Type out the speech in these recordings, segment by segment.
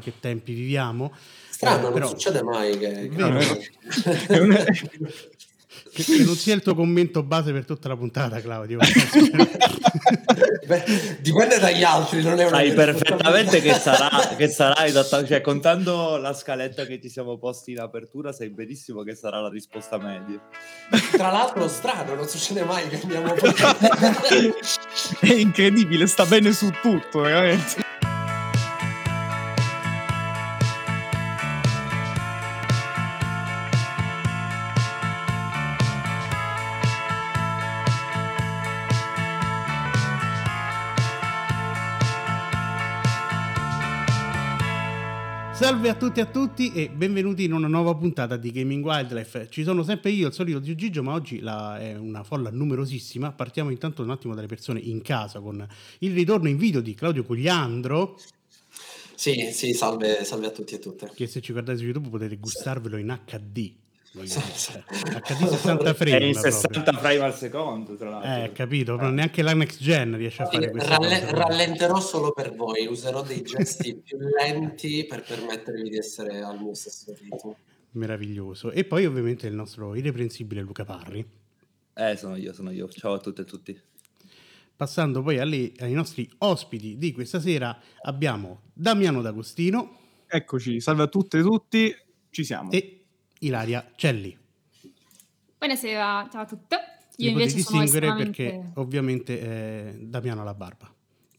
che tempi viviamo. Strano, eh, però... non succede mai che... che, che, non sia il tuo commento base per tutta la puntata, Claudio. Beh, dipende dagli altri, non è una Sai perfettamente che sarà, che sarà esattamente, cioè contando la scaletta che ci siamo posti in apertura, sai benissimo che sarà la risposta media. Tra l'altro, strano, non succede mai che andiamo. è incredibile, sta bene su tutto, veramente. Salve a tutti e a tutti e benvenuti in una nuova puntata di Gaming Wildlife. Ci sono sempre io, il solito Gigio, ma oggi la, è una folla numerosissima. Partiamo intanto un attimo dalle persone in casa con il ritorno in video di Claudio Cogliandro. Sì, sì, salve, salve a tutti e a tutte. Che se ci guardate su YouTube potete gustarvelo in HD. HD 60 frame. È in 60 proprio. frame al secondo, tra l'altro. Eh, capito, però neanche la next gen riesce a fare questo. Ralle- rallenterò solo per voi, userò dei gesti più lenti per permettervi di essere al mio stesso ritmo. Meraviglioso. E poi ovviamente il nostro irreprensibile Luca Parri. Eh, sono io, sono io. Ciao a tutte e tutti. Passando poi alle, ai nostri ospiti di questa sera abbiamo Damiano D'Agostino. Eccoci, salve a tutte e tutti, ci siamo. E Ilaria Celli. Buonasera, ciao a tutte. Io invece distinguere estremamente... perché ovviamente eh, Damiano ha la barba.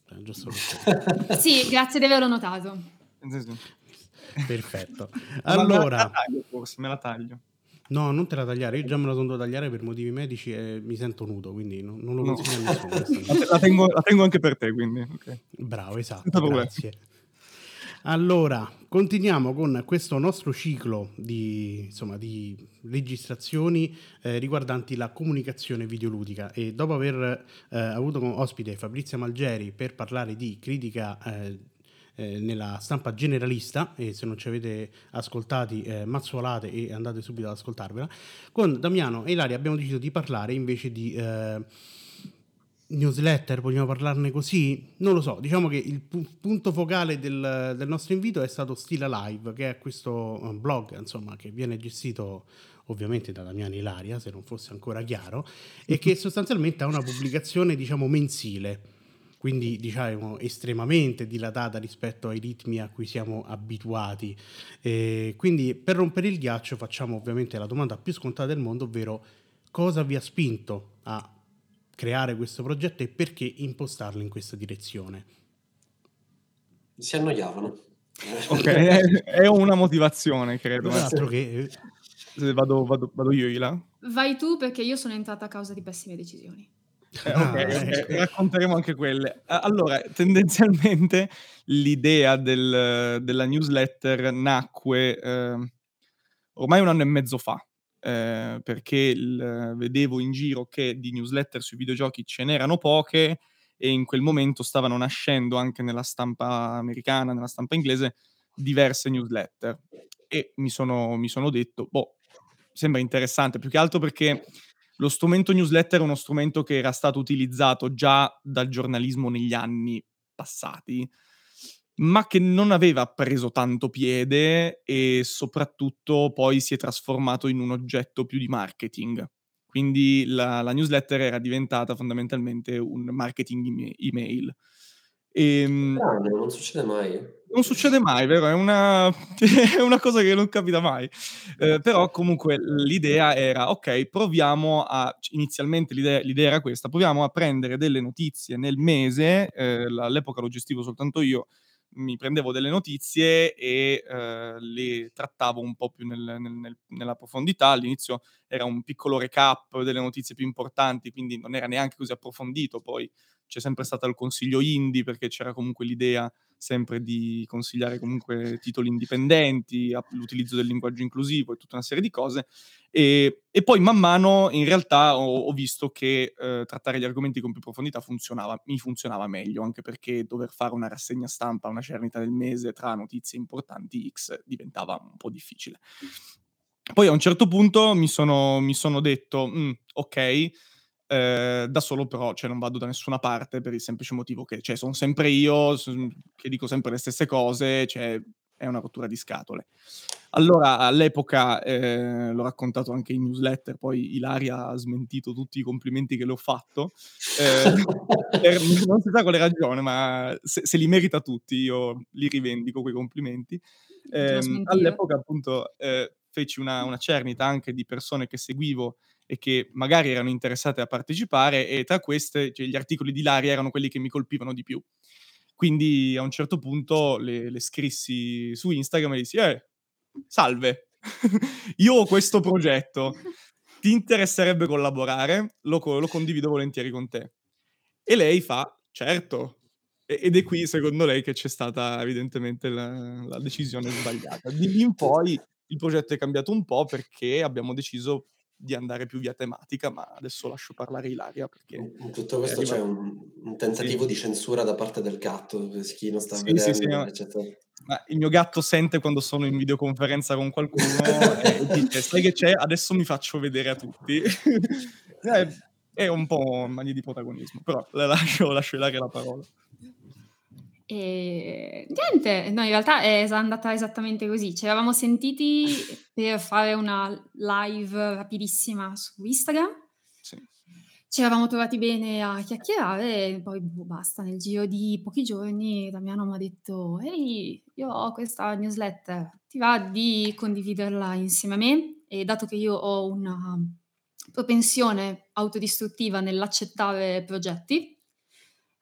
Eh, giusto sì, grazie di averlo notato. Perfetto. Allora, me la taglio forse, me la taglio. No, non te la tagliare, io già me la sono tagliare per motivi medici e mi sento nudo, quindi non, non lo no. consiglio a nessuno. la, tengo, la, tengo, anche per te, quindi. Okay. Bravo, esatto, grazie. Allora, continuiamo con questo nostro ciclo di, insomma, di registrazioni eh, riguardanti la comunicazione videoludica. E dopo aver eh, avuto come ospite Fabrizia Malgeri per parlare di critica eh, eh nella stampa generalista e se non ci avete ascoltati eh, mazzuolate e andate subito ad ascoltarvela con Damiano e Ilaria abbiamo deciso di parlare invece di eh, newsletter, vogliamo parlarne così? Non lo so, diciamo che il pu- punto focale del, del, nostro invito è stato Stila Live, che è questo uh, blog, insomma, che viene gestito ovviamente da Damiano Ilaria, se non fosse ancora chiaro, e che sostanzialmente ha una pubblicazione, diciamo, mensile, quindi diciamo estremamente dilatata rispetto ai ritmi a cui siamo abituati. E quindi per rompere il ghiaccio facciamo ovviamente la domanda più scontata del mondo, ovvero cosa vi ha spinto a creare questo progetto e perché impostarlo in questa direzione? Si annoiavano. ok, è, è, una motivazione, credo. Altro che... Vado, vado, vado io, Ila? Vai tu perché io sono entrata a causa di pessime decisioni. Eh, ok, ah, ecco. racconteremo anche quelle. Allora, tendenzialmente l'idea del, della newsletter nacque eh, ormai un anno e mezzo fa, eh, perché il, vedevo in giro che di newsletter sui videogiochi ce n'erano poche e in quel momento stavano nascendo anche nella stampa americana, nella stampa inglese, diverse newsletter. E mi sono, mi sono detto, boh, sembra interessante, più che altro perché lo strumento newsletter è uno strumento che era stato utilizzato già dal giornalismo negli anni passati, ma che non aveva preso tanto piede e soprattutto poi si è trasformato in un oggetto più di marketing. Quindi la, la newsletter era diventata fondamentalmente un marketing email. E, ehm, non succede mai. Non succede mai, vero? È una, è una cosa che non capita mai. Eh, però comunque l'idea era, ok, proviamo a, inizialmente l'idea, l'idea, era questa, proviamo a prendere delle notizie nel mese, eh, all'epoca lo gestivo soltanto io, mi prendevo delle notizie e eh, le trattavo un po' più nel, nel, nella profondità. All'inizio era un piccolo recap delle notizie più importanti, quindi non era neanche così approfondito. Poi c'è sempre stato il consiglio indie perché c'era comunque l'idea sempre di consigliare comunque titoli indipendenti, l'utilizzo del linguaggio inclusivo e tutta una serie di cose. E, e poi man mano in realtà ho, ho visto che eh, trattare gli argomenti con più profondità funzionava, mi funzionava meglio, anche perché dover fare una rassegna stampa, una cernita del mese tra notizie importanti X diventava un po' difficile. Poi a un certo punto mi sono, mi sono detto, mm, ok, eh, da solo però cioè, non vado da nessuna parte per il semplice motivo che cioè, sono sempre io che dico sempre le stesse cose, cioè, è una rottura di scatole. Allora, all'epoca, eh, l'ho raccontato anche in newsletter, poi Ilaria ha smentito tutti i complimenti che le ho fatto, eh, per, non si sa quale ragione, ma se, se, li merita tutti, io li rivendico quei complimenti. Eh, all'epoca, appunto, eh, feci una, una cernita anche di persone che seguivo e che magari erano interessate a partecipare e tra queste cioè, gli articoli di Ilaria erano quelli che mi colpivano di più. Quindi a un certo punto le, le scrissi su Instagram e dissi, eh, salve, io ho questo progetto, ti interesserebbe collaborare? Lo, lo, condivido volentieri con te. E lei fa, certo. ed è qui, secondo lei, che c'è stata evidentemente la, la decisione sbagliata. Di lì in poi il progetto è cambiato un po' perché abbiamo deciso di andare più via tematica, ma adesso lascio parlare Ilaria perché... In tutto questo c'è un, un tentativo sì. di censura da parte del gatto, per chi non sta sì, vedendo, sì, eccetera. Ma il mio gatto sente quando sono in videoconferenza con qualcuno e dice, sai che c'è? Adesso mi faccio vedere a tutti. è, è, un po' mania di protagonismo, però lascio, lascio Ilaria la parola. E niente, no, in realtà è andata esattamente così. Ci eravamo sentiti per fare una live rapidissima su Instagram. Sì. Ci eravamo trovati bene a chiacchierare e poi boh, basta. Nel giro di pochi giorni Damiano mi ha detto: Ehi, io ho questa newsletter, ti va di condividerla insieme a me? E dato che io ho una propensione autodistruttiva nell'accettare progetti,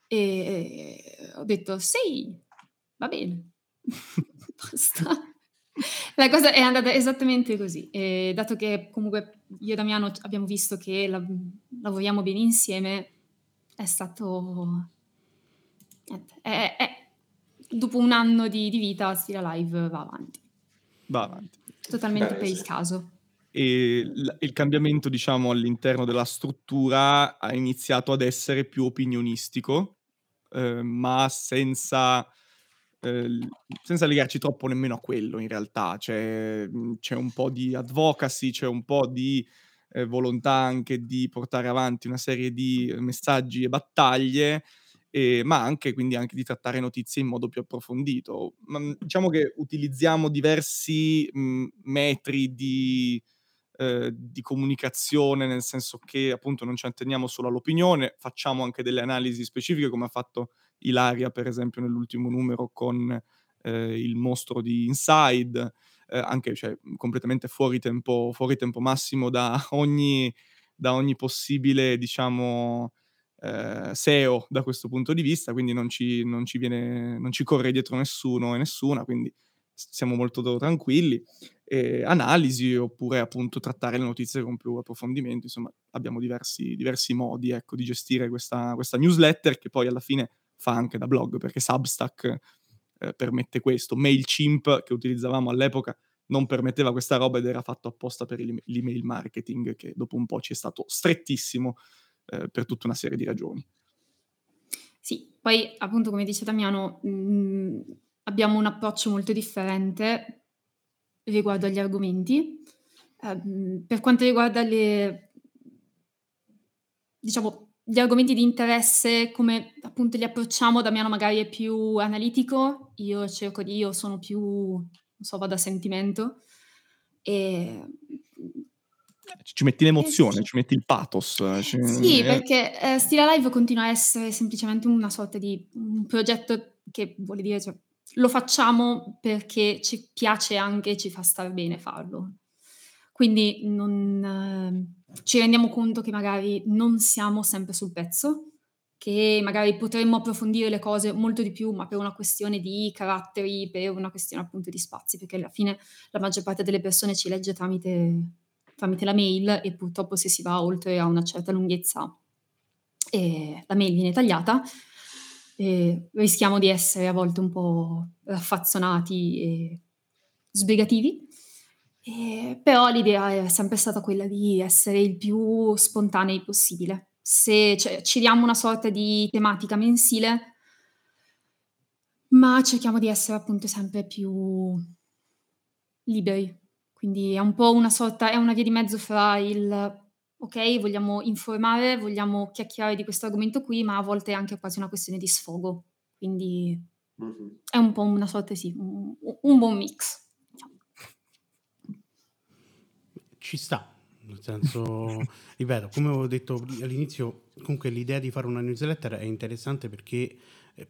e ho detto: "Sì, va bene." Basta. La cosa è andata esattamente così. E dato che comunque io e Damiano abbiamo visto che la lavoriamo bene insieme, è stato è è dopo un anno di di vita Stila Live va avanti. Va avanti. Totalmente Beh, per il caso. E il, il cambiamento, diciamo, all'interno della struttura ha iniziato ad essere più opinionistico, eh, ma senza, eh, senza legarci troppo nemmeno a quello in realtà. C'è, mhmm, c'è un po' di advocacy, c'è un po' di eh, volontà anche di portare avanti una serie di messaggi e battaglie, eh, ma anche quindi anche di trattare notizie in modo più approfondito. Ma, mhmm, diciamo che utilizziamo diversi mh, mhmm, metri di eh, di comunicazione, nel senso che appunto non ci atteniamo solo all'opinione, facciamo anche delle analisi specifiche come ha fatto Ilaria per esempio nell'ultimo numero con eh, il mostro di Inside, eh, anche cioè, completamente fuori tempo, fuori tempo massimo da ogni, da ogni possibile diciamo eh, SEO da questo punto di vista, quindi non ci, non ci, viene, non ci corre dietro nessuno e nessuna, quindi siamo molto tranquilli eh, analisi oppure appunto trattare le notizie con più approfondimento. Insomma, abbiamo diversi, diversi modi ecco, di gestire questa, questa, newsletter che poi alla fine fa anche da blog perché Substack eh, permette questo. MailChimp che utilizzavamo all'epoca non permetteva questa roba ed era fatto apposta per l'email marketing che dopo un po' ci è stato strettissimo eh, per tutta una serie di ragioni. Sì, poi appunto come dice Damiano, mh, mm, abbiamo un approccio molto differente riguardo agli argomenti. Ehm, per quanto riguarda le diciamo, gli argomenti di interesse, come appunto li approcciamo, Damiano magari è più analitico, io cerco di io sono più, non so, vado a sentimento. E ci metti l'emozione, eh, ci metti il pathos. Ci... Sì, perché eh, Stila Live continua a essere semplicemente una sorta di un progetto che vuole dire, cioè, lo facciamo perché ci piace anche, ci fa star bene farlo. Quindi non, eh, ci rendiamo conto che magari non siamo sempre sul pezzo, che magari potremmo approfondire le cose molto di più, ma per una questione di caratteri, per una questione appunto di spazi, perché alla fine la maggior parte delle persone ci legge tramite, tramite la mail e purtroppo se si va oltre a una certa lunghezza eh, la mail viene tagliata e rischiamo di essere a volte un po' raffazzonati e sbrigativi. E, però l'idea è sempre stata quella di essere il più spontanei possibile. Se cioè, ci diamo una sorta di tematica mensile, ma cerchiamo di essere appunto sempre più liberi. Quindi è un po' una sorta, è una via di mezzo fra il ok, vogliamo informare, vogliamo chiacchierare di questo argomento qui, ma a volte è anche quasi una questione di sfogo. Quindi Mhm. è un po' una sorta, sì, un, un buon mix. diciamo. Ci sta, nel senso, ripeto, come avevo detto all'inizio, comunque l'idea di fare una newsletter è interessante perché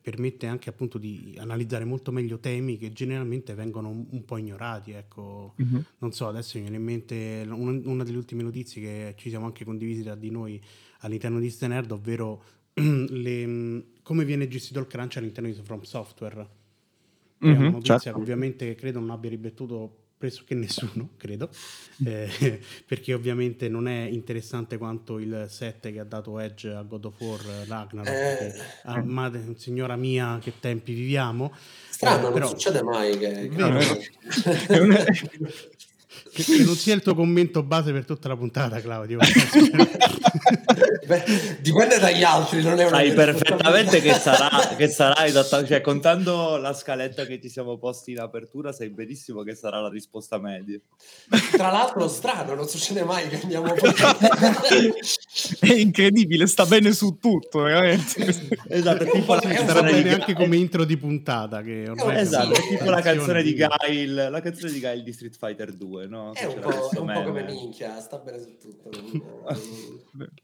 permette anche appunto di analizzare molto meglio temi che generalmente vengono un, un po' ignorati, ecco. Mhm. Non so, adesso mi viene in mente una, una delle ultime notizie che ci siamo anche condivisi tra di noi all'interno di Stenerd, ovvero le- come viene gestito il crunch all'interno di From Software. È una Mhm, notizia certo. che ovviamente credo non abbia ribattuto pressoché nessuno, credo, eh, perché ovviamente non è interessante quanto il 7 che ha dato Edge a God of War eh, Ragnarok. Eh, che, ah, madre- signora mia, che tempi viviamo. strano, Eh, però- non succede mai che... che- Vero. È un- Che, che non sia il tuo commento base per tutta la puntata, Claudio. Beh, dipende dagli altri, non è una Sai perfettamente che sarà, che sarà esatta- cioè contando la scaletta che ci siamo posti in apertura, sai benissimo che sarà la risposta media. Tra l'altro, strano, non succede mai che andiamo È incredibile, sta bene su tutto, veramente. Esatto, è tipo la canzone di bene anche come intro di puntata. Che ormai Esatto, è tipo la canzone di. Guile, la canzone di Guile di Street Fighter 2, no? È Che un po', è un po' come minchia, sta bene su tutto.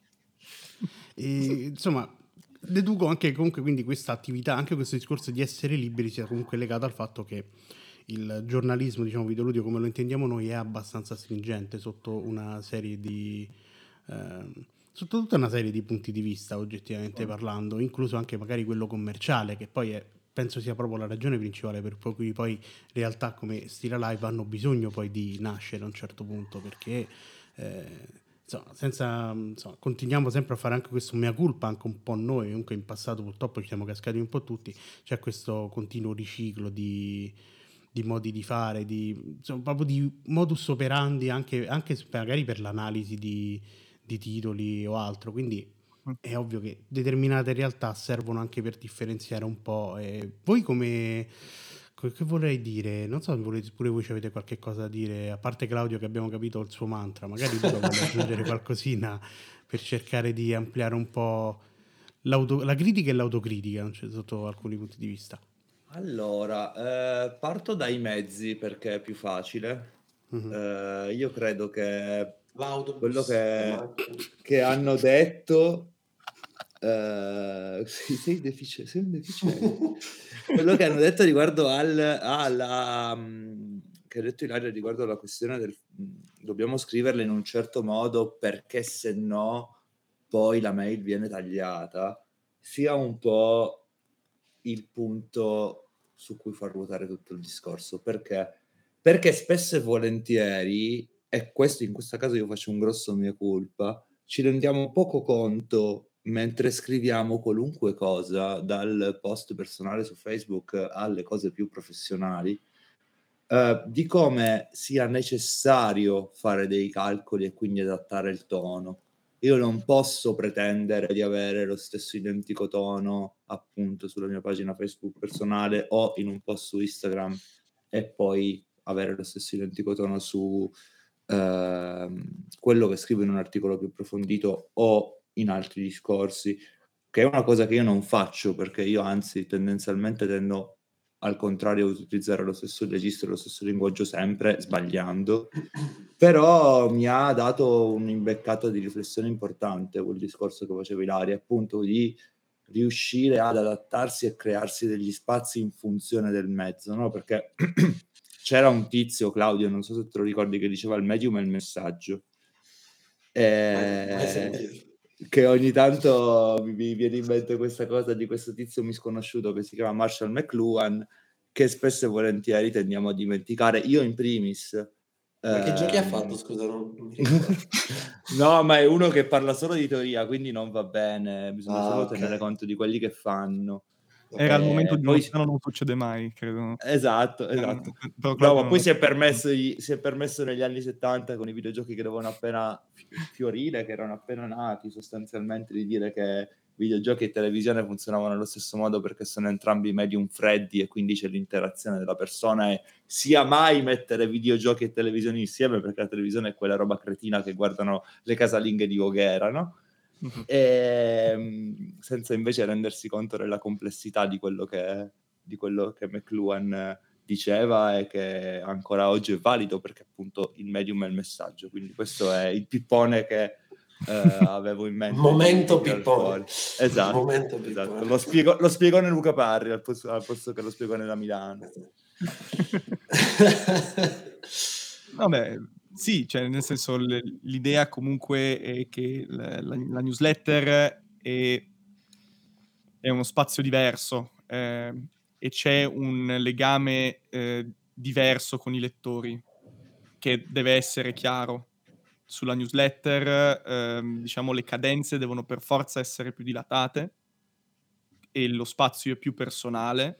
E, insomma, deduco anche comunque quindi questa attività, anche questo discorso di essere liberi sia comunque legato al fatto che il giornalismo, diciamo, videoludico come lo intendiamo noi è abbastanza stringente sotto una serie di... ehm, sotto tutta una serie di punti di vista, oggettivamente parlando, incluso anche magari quello commerciale, che poi è, penso sia proprio la ragione principale per cui poi realtà come Stila Live hanno bisogno poi di nascere a un certo punto, perché eh, insomma, senza, insomma, continuiamo sempre a fare anche questo mea culpa, anche un po' noi, comunque in passato purtroppo ci siamo cascati un po' tutti, c'è questo continuo riciclo di, di modi di fare, di, insomma, proprio di modus operandi anche, anche magari per l'analisi di, di titoli o altro, quindi è ovvio che determinate realtà servono anche per differenziare un po'. E voi come... co- Che vorrei dire? Non so se volete, pure voi ci avete qualche cosa da dire, a parte Claudio che abbiamo capito il suo mantra, magari Luca vuole aggiungere qualcosina per cercare di ampliare un po' l'auto- la critica e l'autocritica cioè, sotto alcuni punti di vista. Allora, eh, parto dai mezzi perché è più facile. Mhm. Eh, io credo che L'autobus, quello che, che hanno detto eh, sì, sei, defici- sei un deficiente. quello che hanno detto riguardo al, alla mm, che ha detto Ilaria riguardo alla questione del mm, dobbiamo scriverle in un certo modo perché se no poi la mail viene tagliata sia un po' il punto su cui far ruotare tutto il discorso perché perché spesso e volentieri e questo in questo caso io faccio un grosso mia colpa ci rendiamo poco conto mentre scriviamo qualunque cosa dal post personale su Facebook alle cose più professionali eh, di come sia necessario fare dei calcoli e quindi adattare il tono. Io non posso pretendere di avere lo stesso identico tono appunto sulla mia pagina Facebook personale o in un post su Instagram e poi avere lo stesso identico tono su ehm, quello che scrivo in un articolo più approfondito o in altri discorsi, che è una cosa che io non faccio perché io anzi tendenzialmente tendo al contrario ad utilizzare lo stesso registro, lo stesso linguaggio sempre, sbagliando, però mi ha dato un'imbeccato di riflessione importante quel discorso che faceva Ilaria, appunto di riuscire ad adattarsi e crearsi degli spazi in funzione del mezzo, no? Perché c'era un tizio, Claudio, non so se te lo ricordi, che diceva il medium è il messaggio. Sentito. Che ogni tanto mi, viene in mente questa cosa di questo tizio misconosciuto che si chiama Marshall McLuhan, che spesso e volentieri tendiamo a dimenticare. Io in primis. Ma che giochi ha ehm, fatto, scusa? Non, no, ma è uno che parla solo di teoria, quindi non va bene, bisogna Ah, solo ok. tenere conto di quelli che fanno. Era il momento di poi- Montano non succede mai, credo. Esatto, esatto. Eh, però No, ma poi non- si è, permesso, si è permesso negli anni 70 con i videogiochi che dovevano appena fi- fiorire, che erano appena nati, sostanzialmente di dire che videogiochi e televisione funzionavano allo stesso modo perché sono entrambi medium freddi e quindi c'è l'interazione della persona e sia mai mettere videogiochi e televisione insieme perché la televisione è quella roba cretina che guardano le casalinghe di Voghera, no? Uh-huh. E, senza invece rendersi conto della complessità di quello che, di quello che McLuhan diceva e che ancora oggi è valido perché appunto il medium è il messaggio. Quindi questo è il pippone che eh, avevo in mente. Momento pippone. Esatto, Momento esatto. Pippone. Lo, spiego, lo spiegone Luca Parri al posto, al posto che lo spiegone da Milano. Vabbè, sì, cioè nel senso l'idea comunque è che la, la, la newsletter è, è, uno spazio diverso. Eh, e c'è un legame eh, diverso con i lettori che deve essere chiaro. Sulla newsletter, eh, diciamo, le cadenze devono per forza essere più dilatate e lo spazio è più personale.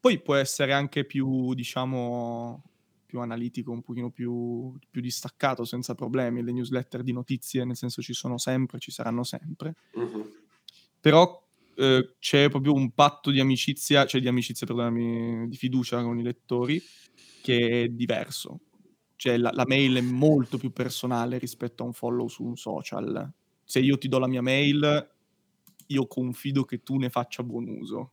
Poi può essere anche più, diciamo, più analitico, un pochino più, più, distaccato, senza problemi. Le newsletter di notizie, nel senso, ci sono sempre, ci saranno sempre. Mm-hmm. Però eh, c'è proprio un patto di amicizia, cioè di amicizia, perdonami, di fiducia con i lettori, che è diverso. Cioè la, la, mail è molto più personale rispetto a un follow su un social. Se io ti do la mia mail, io confido che tu ne faccia buon uso.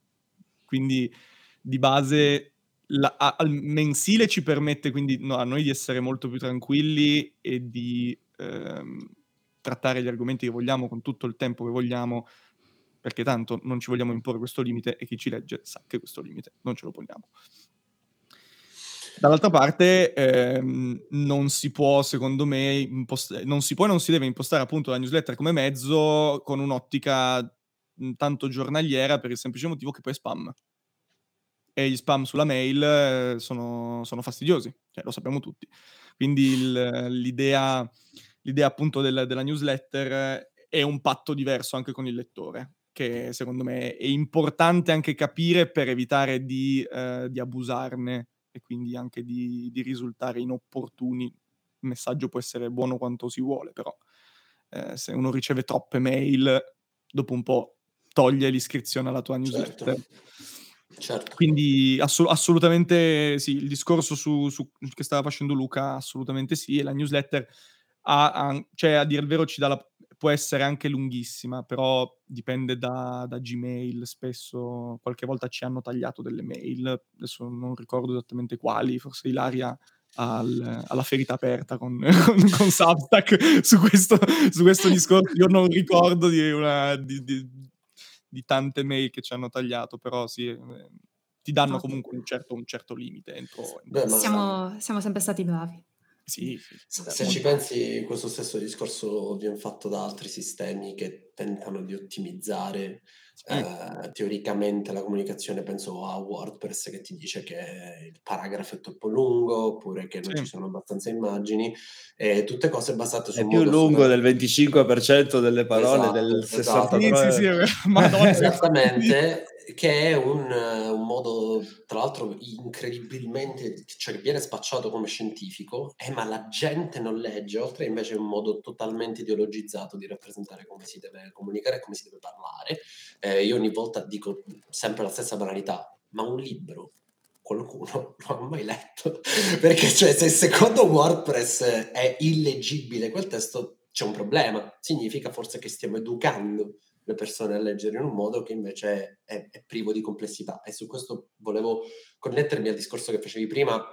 Quindi di base la, a, al mensile ci permette quindi no, a noi di essere molto più tranquilli e di ehm, trattare gli argomenti che vogliamo con tutto il tempo che vogliamo perché tanto non ci vogliamo imporre questo limite e chi ci legge sa che questo limite non ce lo poniamo. Dall'altra parte ehm, non si può, secondo me, impost- non si può e non si deve impostare appunto la newsletter come mezzo con un'ottica tanto giornaliera per il semplice motivo che poi è spam. E gli spam sulla mail eh, sono, sono, fastidiosi, cioè, lo sappiamo tutti. Quindi il, l'idea, l'idea, appunto del, della newsletter è un patto diverso anche con il lettore che secondo me è importante anche capire per evitare di, eh, di abusarne e quindi anche di, di, risultare inopportuni. Il messaggio può essere buono quanto si vuole, però eh, se uno riceve troppe mail, dopo un po' toglie l'iscrizione alla tua newsletter. Certo. Certo. Quindi assolut- assolutamente sì, il discorso su, su, che stava facendo Luca, assolutamente sì, e la newsletter ha, ha, cioè, a dire il vero ci dà la, può essere anche lunghissima, però dipende da, da, Gmail. Spesso qualche volta ci hanno tagliato delle mail, adesso non ricordo esattamente quali, forse Ilaria al, alla ferita aperta con, con, con Substack su questo, su questo, discorso. Io non ricordo di, una, di, di, di, tante mail che ci hanno tagliato, però sì, eh, ti danno comunque un certo, un certo limite. Entro, entro... Beh, siamo, siamo sempre stati bravi. Sì, sì, se ci pensi, questo stesso discorso viene fatto da altri sistemi che tentano di ottimizzare sì. eh, teoricamente la comunicazione. Penso a WordPress che ti dice che il paragrafo è troppo lungo oppure che non sì. ci sono abbastanza immagini, e tutte cose basate su. È più lungo del 25% delle parole, esatto, del 60%. Esatto. Sì, sì, sì. Esattamente che è un, un, modo, tra l'altro, incredibilmente, cioè viene spacciato come scientifico, eh, ma la gente non legge, oltre invece un modo totalmente ideologizzato di rappresentare come si deve comunicare e come si deve parlare. Eh, io ogni volta dico sempre la stessa banalità, ma un libro qualcuno non l'ha mai letto, perché cioè, se secondo WordPress è illeggibile quel testo c'è un problema, significa forse che stiamo educando le persone a leggere in un modo che invece è, è privo di complessità. E su questo volevo connettermi al discorso che facevi prima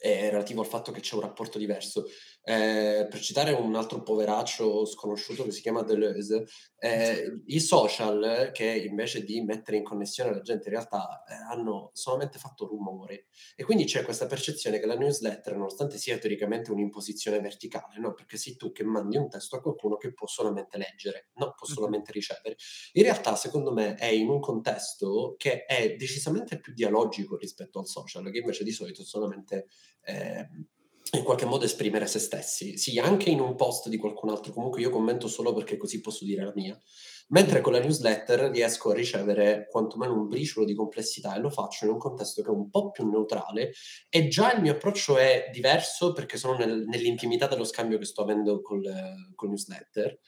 eh, relativo al fatto che c'è un rapporto diverso. Eh, per citare un altro poveraccio sconosciuto che si chiama Deleuze, eh, i social che invece di mettere in connessione la gente in realtà eh, hanno solamente fatto rumore. E quindi c'è questa percezione che la newsletter, nonostante sia teoricamente un'imposizione verticale, no? perché sei tu che mandi un testo a qualcuno che può solamente leggere, non può solamente ricevere, in realtà secondo me è in un contesto che è decisamente più dialogico rispetto al social, che invece di solito solamente... In qualche modo esprimere se stessi, sì, anche in un post di qualcun altro, comunque io commento solo perché così posso dire la mia, Mentre con la newsletter riesco a ricevere quantomeno un briciolo di complessità e lo faccio in un contesto che è un po' più neutrale e già il mio approccio è diverso perché sono nel, nell'intimità dello scambio che sto avendo col, col newsletter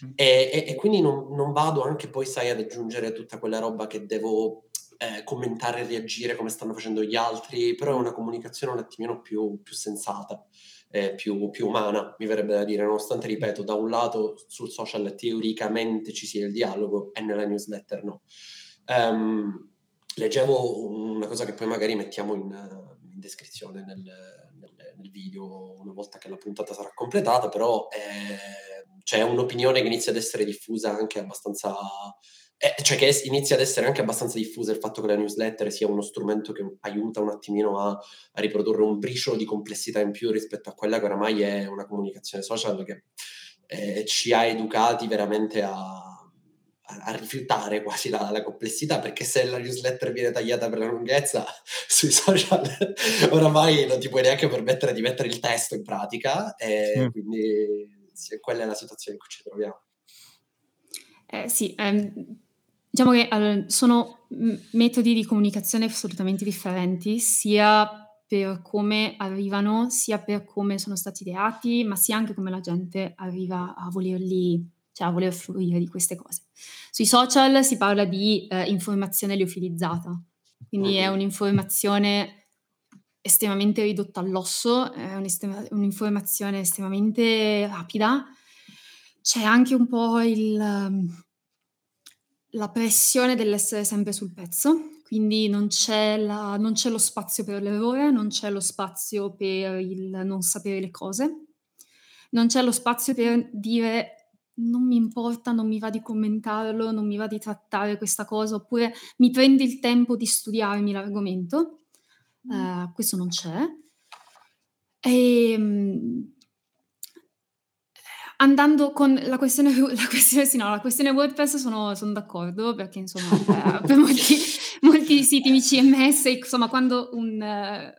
uh-huh. e, e, e, quindi non, non, vado anche poi, sai, ad aggiungere tutta quella roba che devo eh, commentare e reagire come stanno facendo gli altri, però è una comunicazione un attimino più, più sensata eh, più, più, umana, mi verrebbe da dire, nonostante, ripeto, da un lato sul social teoricamente ci sia il dialogo e nella newsletter no. Um, leggevo una cosa che poi magari mettiamo in, in descrizione nel, nel, nel, video una volta che la puntata sarà completata, però eh, c'è un'opinione che inizia ad essere diffusa anche abbastanza eh, cioè che inizia ad essere anche abbastanza diffusa il fatto che la newsletter sia uno strumento che aiuta un attimino a, a, riprodurre un briciolo di complessità in più rispetto a quella che oramai è una comunicazione social che eh, ci ha educati veramente a, a, rifiutare quasi la, la, complessità, perché se la newsletter viene tagliata per la lunghezza sui social oramai non ti puoi neanche permettere di mettere il testo in pratica e sì. quindi sì, quella è la situazione in cui ci troviamo. Eh, sì, ehm, Diciamo che allora, sono metodi di comunicazione assolutamente differenti, sia per come arrivano, sia per come sono stati ideati, ma sia anche come la gente arriva a volerli, cioè a voler fruire di queste cose. Sui social si parla di eh, informazione liofilizzata, quindi è un'informazione estremamente ridotta all'osso, è un'informazione estremamente rapida. C'è anche un po' il la pressione dell'essere sempre sul pezzo, quindi non c'è, la, non c'è lo spazio per l'errore, non c'è lo spazio per il non sapere le cose, non c'è lo spazio per dire non mi importa, non mi va di commentarlo, non mi va di trattare questa cosa, oppure mi prendi il tempo di studiarmi l'argomento. Uh, questo non c'è. E, ehm, Andando con la questione la questione sì, no, la questione WordPress sono son d'accordo perché insomma, ehm, per molti molti siti CMS, insomma quando un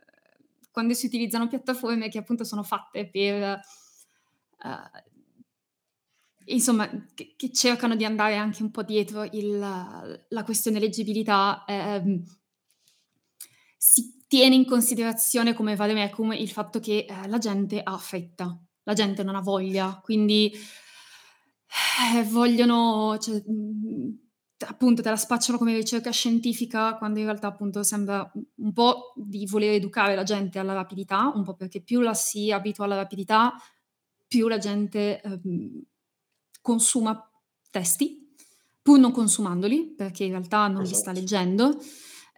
quando si utilizzano piattaforme che appunto sono fatte per, uhm, insomma che che cercano di andare anche un po' dietro il la questione leggibilità, ehm si tiene in considerazione come vademecum il fatto che, ehm, la gente ha fretta la gente non ha voglia, quindi eh, vogliono, cioè, appunto te la spacciano come ricerca scientifica, quando in realtà appunto sembra un po' di voler educare la gente alla rapidità, un po' perché più la si abitua alla rapidità, più la gente ehm, consuma testi, pur non consumandoli, perché in realtà non li sta esatto. leggendo.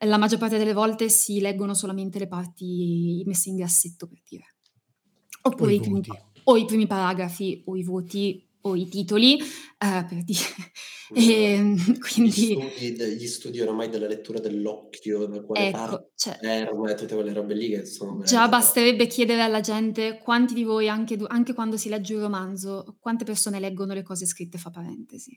La maggior parte delle volte si leggono solamente le parti messe in grassetto, per dire. Oppure i primi, o i primi paragrafi o i voti o i titoli, eh, per dire. E, ehm, quindi... Gli studi, gli studi oramai della lettura dell'occhio, da quale ecco, parte cioè, ferma e tutte quelle robe lì che sono... Già basterebbe chiedere alla gente quanti di voi, anche, anche quando si legge un romanzo, quante persone leggono le cose scritte fa parentesi.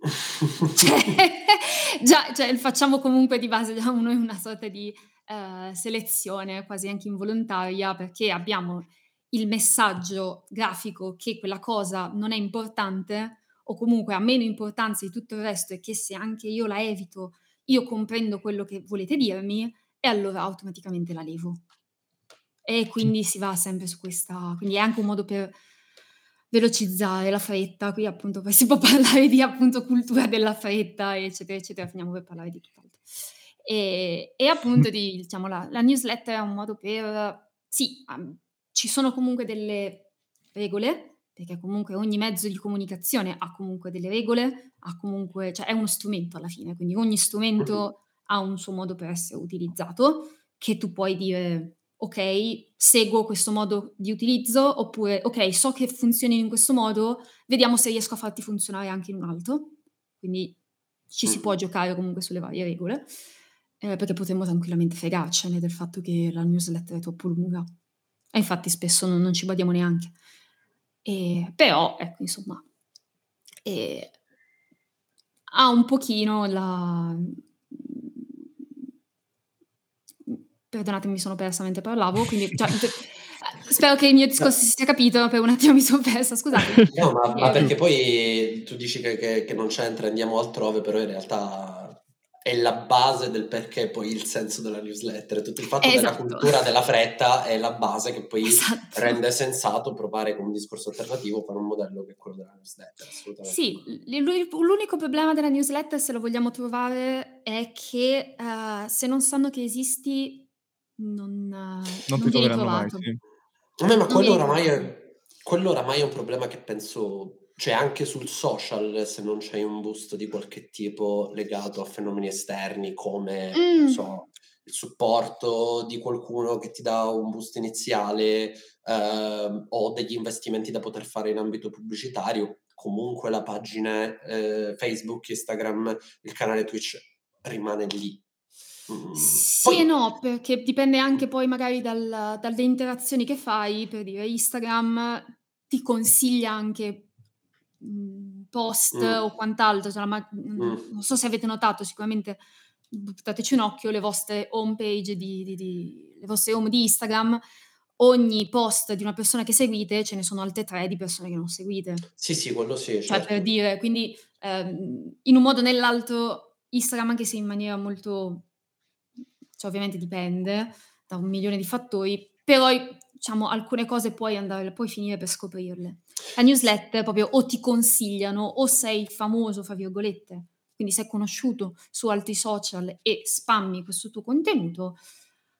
cioè, già, cioè, facciamo comunque di base già noi una sorta di uh, selezione quasi anche involontaria perché abbiamo il messaggio grafico che quella cosa non è importante o comunque ha meno importanza di tutto il resto e che se anche io la evito, io comprendo quello che volete dirmi e allora automaticamente la levo. E quindi si va sempre su questa, quindi è anche un modo per velocizzare la fretta, qui appunto poi si può parlare di appunto cultura della fretta, eccetera, eccetera, finiamo per parlare di tutt'altro. E, e appunto di, diciamo, la, la newsletter è un modo per, sì, ci sono comunque delle regole, perché comunque ogni mezzo di comunicazione ha comunque delle regole, ha comunque, cioè è uno strumento alla fine, quindi ogni strumento ha un suo modo per essere utilizzato, che tu puoi dire ok, seguo questo modo di utilizzo, oppure ok, so che funzioni in questo modo, vediamo se riesco a farti funzionare anche in un altro. Quindi ci si può giocare comunque sulle varie regole, eh, perché potremmo tranquillamente fregarcene del fatto che la newsletter è troppo lunga. E infatti spesso non, non ci badiamo neanche. E, però, ecco, insomma, e, ha un pochino la... Perdonatemi, mi sono persa mentre parlavo, quindi... Cioè, Spero che il mio discorso si sia capito, per un attimo mi sono persa, scusate. No, ma, ma perché poi tu dici che, che, che non c'entra, andiamo altrove, però in realtà è la base del perché poi il senso della newsletter, tutto il fatto Esatto. della cultura della fretta è la base che poi Esatto. rende sensato provare con un discorso alternativo fare un modello che è quello della newsletter, assolutamente. Sì, l'unico problema della newsletter, se lo vogliamo trovare, è che eh, se non sanno che esisti, non, eh, Non non ti vieni troveranno mai, trovato. sì. Ma Non quello oramai trovato. è, quello oramai è un problema che penso, cioè anche sul social, se non c'è un boost di qualche tipo legato a fenomeni esterni come, non Mm, so, il supporto di qualcuno che ti dà un boost iniziale ehm, o degli investimenti da poter fare in ambito pubblicitario, comunque la pagina eh, Facebook, Instagram, il canale Twitch rimane lì. Mm, Sì Poi e no, perché dipende anche poi magari dal- dalle interazioni che fai, per dire Instagram ti consiglia anche post Mm, o quant'altro, cioè ma- mm, non so se avete notato, sicuramente buttateci un occhio, le vostre home page di, di- di- le vostre home di Instagram, ogni post di una persona che seguite, ce ne sono altre tre di persone che non seguite. Sì, sì, quello sì, Cioè, per certo. dire, quindi ehm, in un modo o nell'altro Instagram, anche se in maniera molto, cioè ovviamente dipende da un milione di fattori, però diciamo alcune cose puoi andare, puoi finire per scoprirle. La newsletter proprio o ti consigliano o sei famoso, fra virgolette, quindi sei conosciuto su altri social e spammi questo tuo contenuto,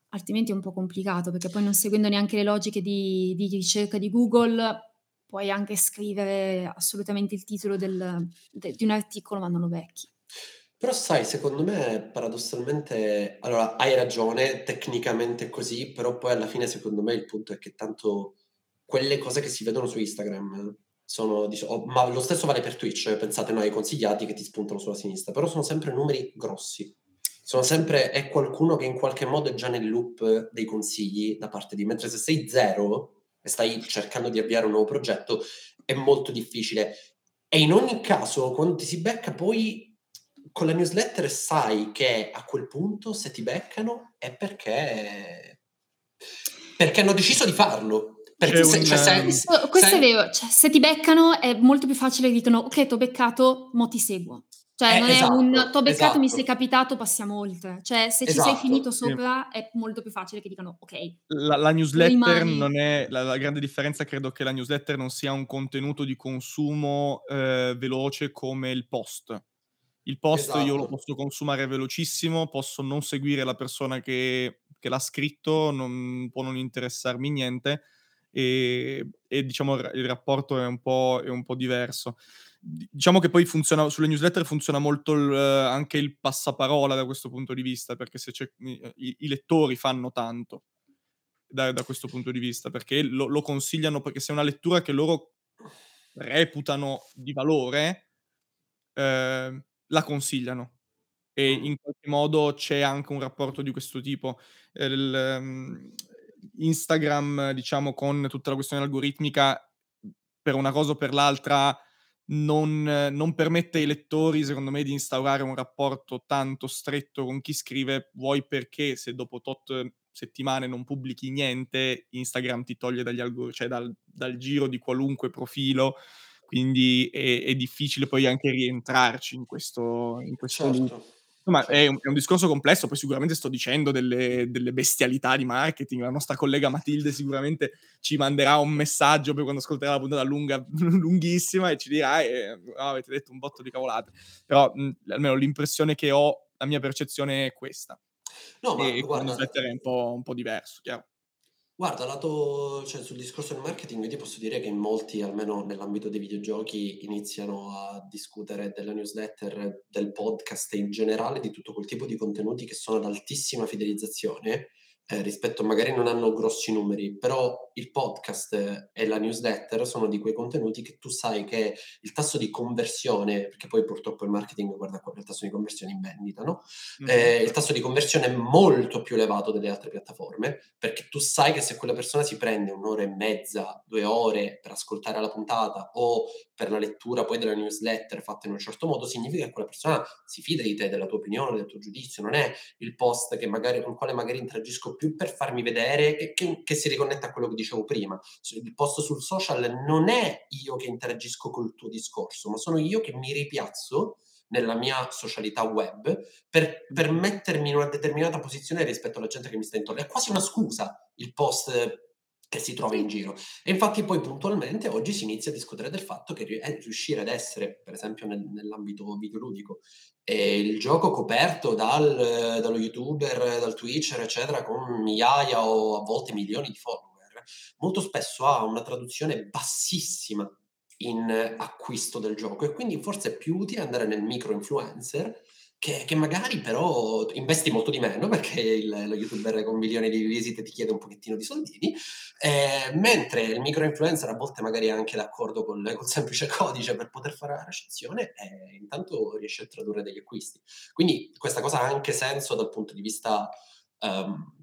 altrimenti è un po' complicato perché poi non seguendo neanche le logiche di, di ricerca di Google puoi anche scrivere assolutamente il titolo del- de- di un articolo ma non lo becchi. Però sai, secondo me paradossalmente, allora hai ragione, tecnicamente così, però poi alla fine secondo me il punto è che tanto quelle cose che si vedono su Instagram sono, ma lo stesso vale per Twitch, eh, pensate noi ai consigliati che ti spuntano sulla sinistra, però sono sempre numeri grossi, sono sempre, è qualcuno che in qualche modo è già nel loop dei consigli da parte di, mentre se sei zero e stai cercando di avviare un nuovo progetto è molto difficile. E in ogni caso, quando ti si becca poi con la newsletter sai che a quel punto se ti beccano è perché, perché hanno deciso di farlo. Perché C'è se, un, cioè, se- ehm, Questo, questo se- è vero, cioè, se ti beccano è molto più facile che dicono ok, ti ho beccato, mo ti seguo. Cioè, Eh, non è un esatto, ti ho beccato, mi esatto. sei capitato, passiamo oltre. Cioè, se ci sei Esatto, finito sì. sopra è molto più facile che dicano ok, La, la newsletter rimani. non è la, la grande differenza, credo che la newsletter non sia un contenuto di consumo eh, veloce come il post. Il post io lo Esatto. posso consumare velocissimo, posso non seguire la persona che, che l'ha scritto, non, può non interessarmi niente e, e, diciamo il, rapporto è un, po', è un po' diverso. Diciamo che poi funziona, sulle newsletter funziona molto il, anche il passaparola da questo punto di vista, perché se c'è, i, i lettori fanno tanto da, da questo punto di vista, perché lo, lo consigliano, perché se è una lettura che loro reputano di valore, eh, la consigliano e Mm. in qualche modo c'è anche un rapporto di questo tipo. Eh, il, um, Instagram, diciamo, con tutta la questione algoritmica, per una cosa o per l'altra, non, non, permette ai lettori, secondo me, di instaurare un rapporto tanto stretto con chi scrive, vuoi perché se dopo tot settimane non pubblichi niente, Instagram ti toglie dagli algor- cioè dal, dal giro di qualunque profilo, quindi è, è, difficile poi anche rientrarci in questo, in questo certo. Insomma, è un, è un, discorso complesso, poi sicuramente sto dicendo delle, delle, bestialità di marketing, la nostra collega Matilde sicuramente ci manderà un messaggio poi quando ascolterà la puntata lunga, lunghissima e ci dirà eh, oh, avete detto un botto di cavolate, però mh, almeno l'impressione che ho, la mia percezione è questa. No, ma e guarda, un po', un po' diverso, chiaro. Guarda, lato, cioè, sul discorso del marketing, io ti posso dire che in molti, almeno nell'ambito dei videogiochi, iniziano a discutere della newsletter, del podcast e in generale di tutto quel tipo di contenuti che sono ad altissima fidelizzazione. Eh, rispetto magari non hanno grossi numeri, però il podcast e la newsletter sono di quei contenuti che tu sai che il tasso di conversione, perché poi purtroppo il marketing guarda proprio il tasso di conversione in vendita, no? Mm-hmm. Eh, il tasso di conversione è molto più elevato delle altre piattaforme, perché tu sai che se quella persona si prende un'ora e mezza, due ore per ascoltare la puntata o per la lettura poi della newsletter fatta in un certo modo, significa che quella persona si fida di te, della tua opinione, del tuo giudizio, non è il post che magari, con il quale magari interagisco più per farmi vedere, che, che, che si riconnetta a quello che dicevo prima. Il post sul social non è io che interagisco col tuo discorso, ma sono io che mi ripiazzo nella mia socialità web per, per mettermi in una determinata posizione rispetto alla gente che mi sta intorno. È quasi una scusa il post che si trova in giro. E infatti poi puntualmente oggi si inizia a discutere del fatto che eh, riuscire ad essere, per esempio nel, nell'ambito videoludico, eh, il gioco coperto dal, dallo youtuber, dal twitcher, eccetera, con migliaia o a volte milioni di follower, molto spesso ha una traduzione bassissima in acquisto del gioco e quindi forse è più utile andare nel micro influencer che, che, magari però investi molto di meno perché il, lo youtuber con milioni di visite ti chiede un pochettino di soldini, eh, mentre il micro influencer a volte magari è anche d'accordo con, col semplice codice per poter fare la recensione e intanto riesce a tradurre degli acquisti. Quindi questa cosa ha anche senso dal punto di vista um,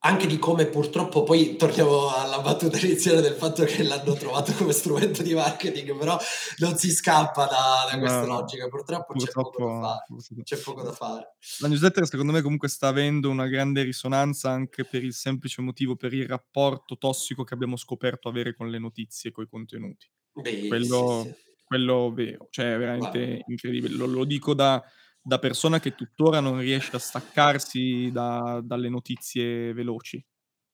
anche di come purtroppo poi torniamo alla battuta iniziale del fatto che l'hanno trovato come strumento di marketing, però non si scappa da, da questa no, logica, purtroppo, purtroppo, c'è, poco da fare. c'è poco da fare. La newsletter secondo me comunque sta avendo una grande risonanza anche per il semplice motivo, per il rapporto tossico che abbiamo scoperto avere con le notizie e con i contenuti. Beh, quello, sì, sì. quello vero, cioè è veramente Guarda. incredibile, lo, lo dico da da persona che tuttora non riesce a staccarsi da, dalle notizie veloci.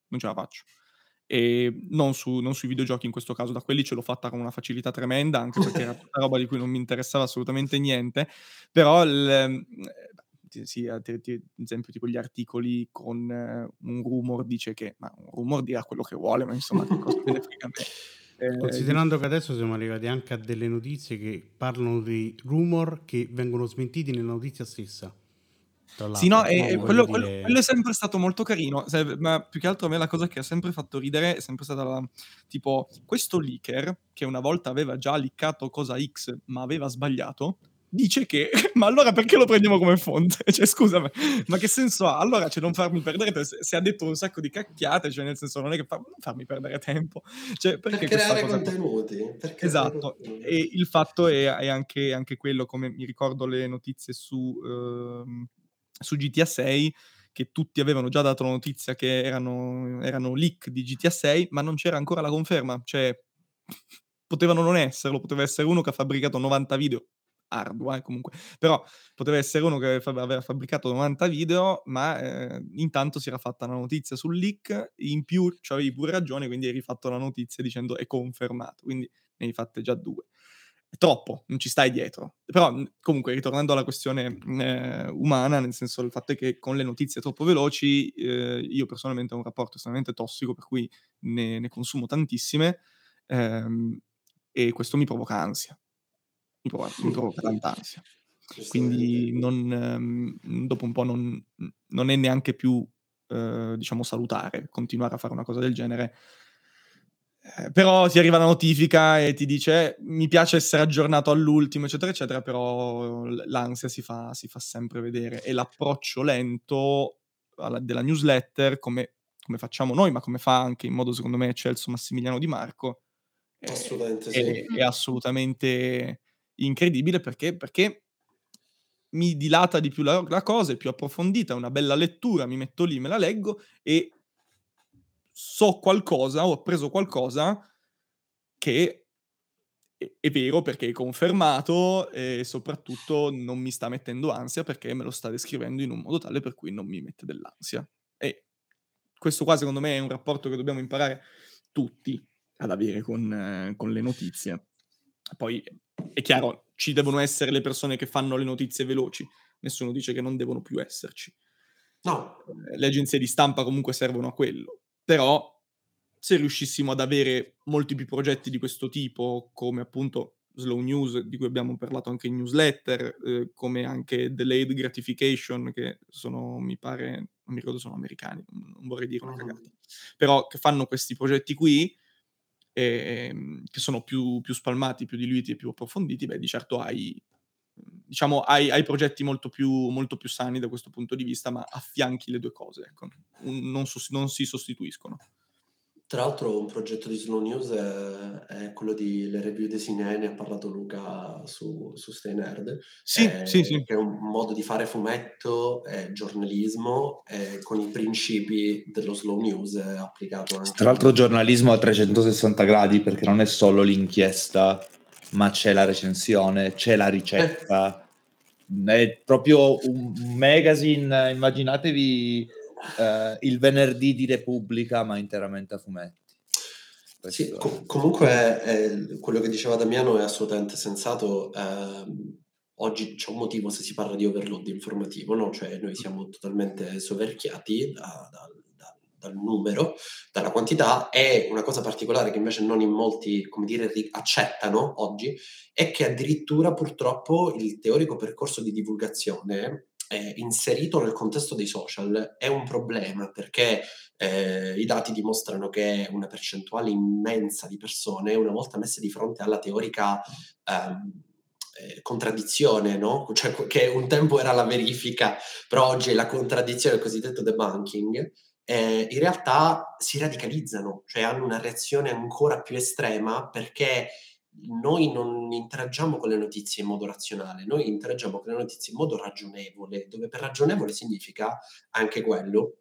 Non ce la faccio. E non, su, non, sui videogiochi in questo caso, da quelli ce l'ho fatta con una facilità tremenda, anche perché era tutta roba di cui non mi interessava assolutamente niente. Però, il, eh, sì, ad esempio, tipo gli articoli con uh, un rumor dice che, ma un rumor dirà quello che vuole, ma insomma, che cosa me ne frega me. Eh, Considerando che adesso siamo arrivati anche a delle notizie che parlano di rumor che vengono smentiti nella notizia stessa. Sì, no, e, quello, dire... quello, quello, è sempre stato molto carino, ma più che altro a me la cosa che ha sempre fatto ridere è sempre stata la, tipo questo leaker che una volta aveva già liccato cosa X ma aveva sbagliato, dice che, ma allora perché lo prendiamo come fonte? Cioè, scusami, ma che senso ha? Allora, cioè, non farmi perdere, se, se ha detto un sacco di cacchiate, cioè, nel senso, non è che fa, non farmi perdere tempo. Cioè, perché per creare contenuti. Perché esatto, e il fatto è, è anche, anche, quello, come mi ricordo le notizie su, uh, su GTA 6, che tutti avevano già dato la notizia che erano, erano leak di GTA 6, ma non c'era ancora la conferma, cioè potevano non esserlo, poteva essere uno che ha fabbricato 90 video ardua, eh, comunque. Però poteva essere uno che aveva fabbricato 90 video, ma eh, intanto si era fatta una notizia sul leak, in più avevi pure ragione, quindi hai rifatto la notizia dicendo è confermato, quindi ne hai fatte già due. È troppo, non ci stai dietro. Però comunque, ritornando alla questione eh, umana, nel senso il fatto è che con le notizie troppo veloci, eh, io personalmente ho un rapporto estremamente tossico, per cui ne, ne consumo tantissime, ehm, e questo mi provoca ansia mi provoca, mi provoca tanta ansia. Quindi non, ehm, dopo un po' non, non è neanche più, eh, diciamo, salutare continuare a fare una cosa del genere. Eh, però ti arriva la notifica e ti dice mi piace essere aggiornato all'ultimo, eccetera, eccetera, però l'ansia si fa, si fa sempre vedere e l'approccio lento alla, della newsletter, come, come, facciamo noi, ma come fa anche in modo secondo me eccelso Massimiliano Di Marco, assolutamente, è, sì. è, è assolutamente incredibile perché, perché mi dilata di più la, la, cosa, è più approfondita, è una bella lettura, mi metto lì, me la leggo e so qualcosa, ho appreso qualcosa che è, è vero perché è confermato e soprattutto non mi sta mettendo ansia perché me lo sta descrivendo in un modo tale per cui non mi mette dell'ansia. E questo qua secondo me è un rapporto che dobbiamo imparare tutti ad avere con, eh, con le notizie. Poi è chiaro, ci devono essere le persone che fanno le notizie veloci, nessuno dice che non devono più esserci. No. Eh, le agenzie di stampa comunque servono a quello, però se riuscissimo ad avere molti più progetti di questo tipo, come appunto Slow News, di cui abbiamo parlato anche in newsletter, eh, come anche Delayed Gratification, che sono, mi pare, non mi ricordo, sono americani, non vorrei dire una cagata, però che fanno questi progetti qui, ehm, che sono più, più, spalmati, più diluiti e più approfonditi, beh, di certo hai, diciamo, hai, hai progetti molto più, molto più, sani da questo punto di vista, ma affianchi le due cose, ecco. non, non si sostituiscono. Tra l'altro un progetto di Slow News è, è quello di Le Review dei Cine, ne ha parlato Luca su, su Stay Nerd, Sì, eh, sì, sì. che è un modo di fare fumetto e giornalismo eh, con i principi dello Slow News eh, applicato anche... Tra l'altro giornalismo a 360 gradi perché non è solo l'inchiesta, ma c'è la recensione, c'è la ricetta. È proprio un magazine, immaginatevi eh, il venerdì di Repubblica, ma interamente a fumetti. Sì, Questo- co- comunque eh, quello che diceva Damiano è assolutamente sensato. ehm, oggi c'è un motivo se si parla di overload informativo, no? Cioè noi siamo totalmente soverchiati da- da- da- dal numero, dalla quantità e una cosa particolare che invece non in molti, come dire, accettano oggi è che addirittura purtroppo il teorico percorso di divulgazione eh, inserito nel contesto dei social è un problema perché eh, i dati dimostrano che una percentuale immensa di persone, una volta messe di fronte alla teorica ehm, eh, contraddizione, no? Cioè, che un tempo era la verifica, però oggi è la contraddizione, il cosiddetto debunking, eh, in realtà si radicalizzano, cioè hanno una reazione ancora più estrema perché noi non interagiamo con le notizie in modo razionale, noi interagiamo con le notizie in modo ragionevole, dove per ragionevole significa anche quello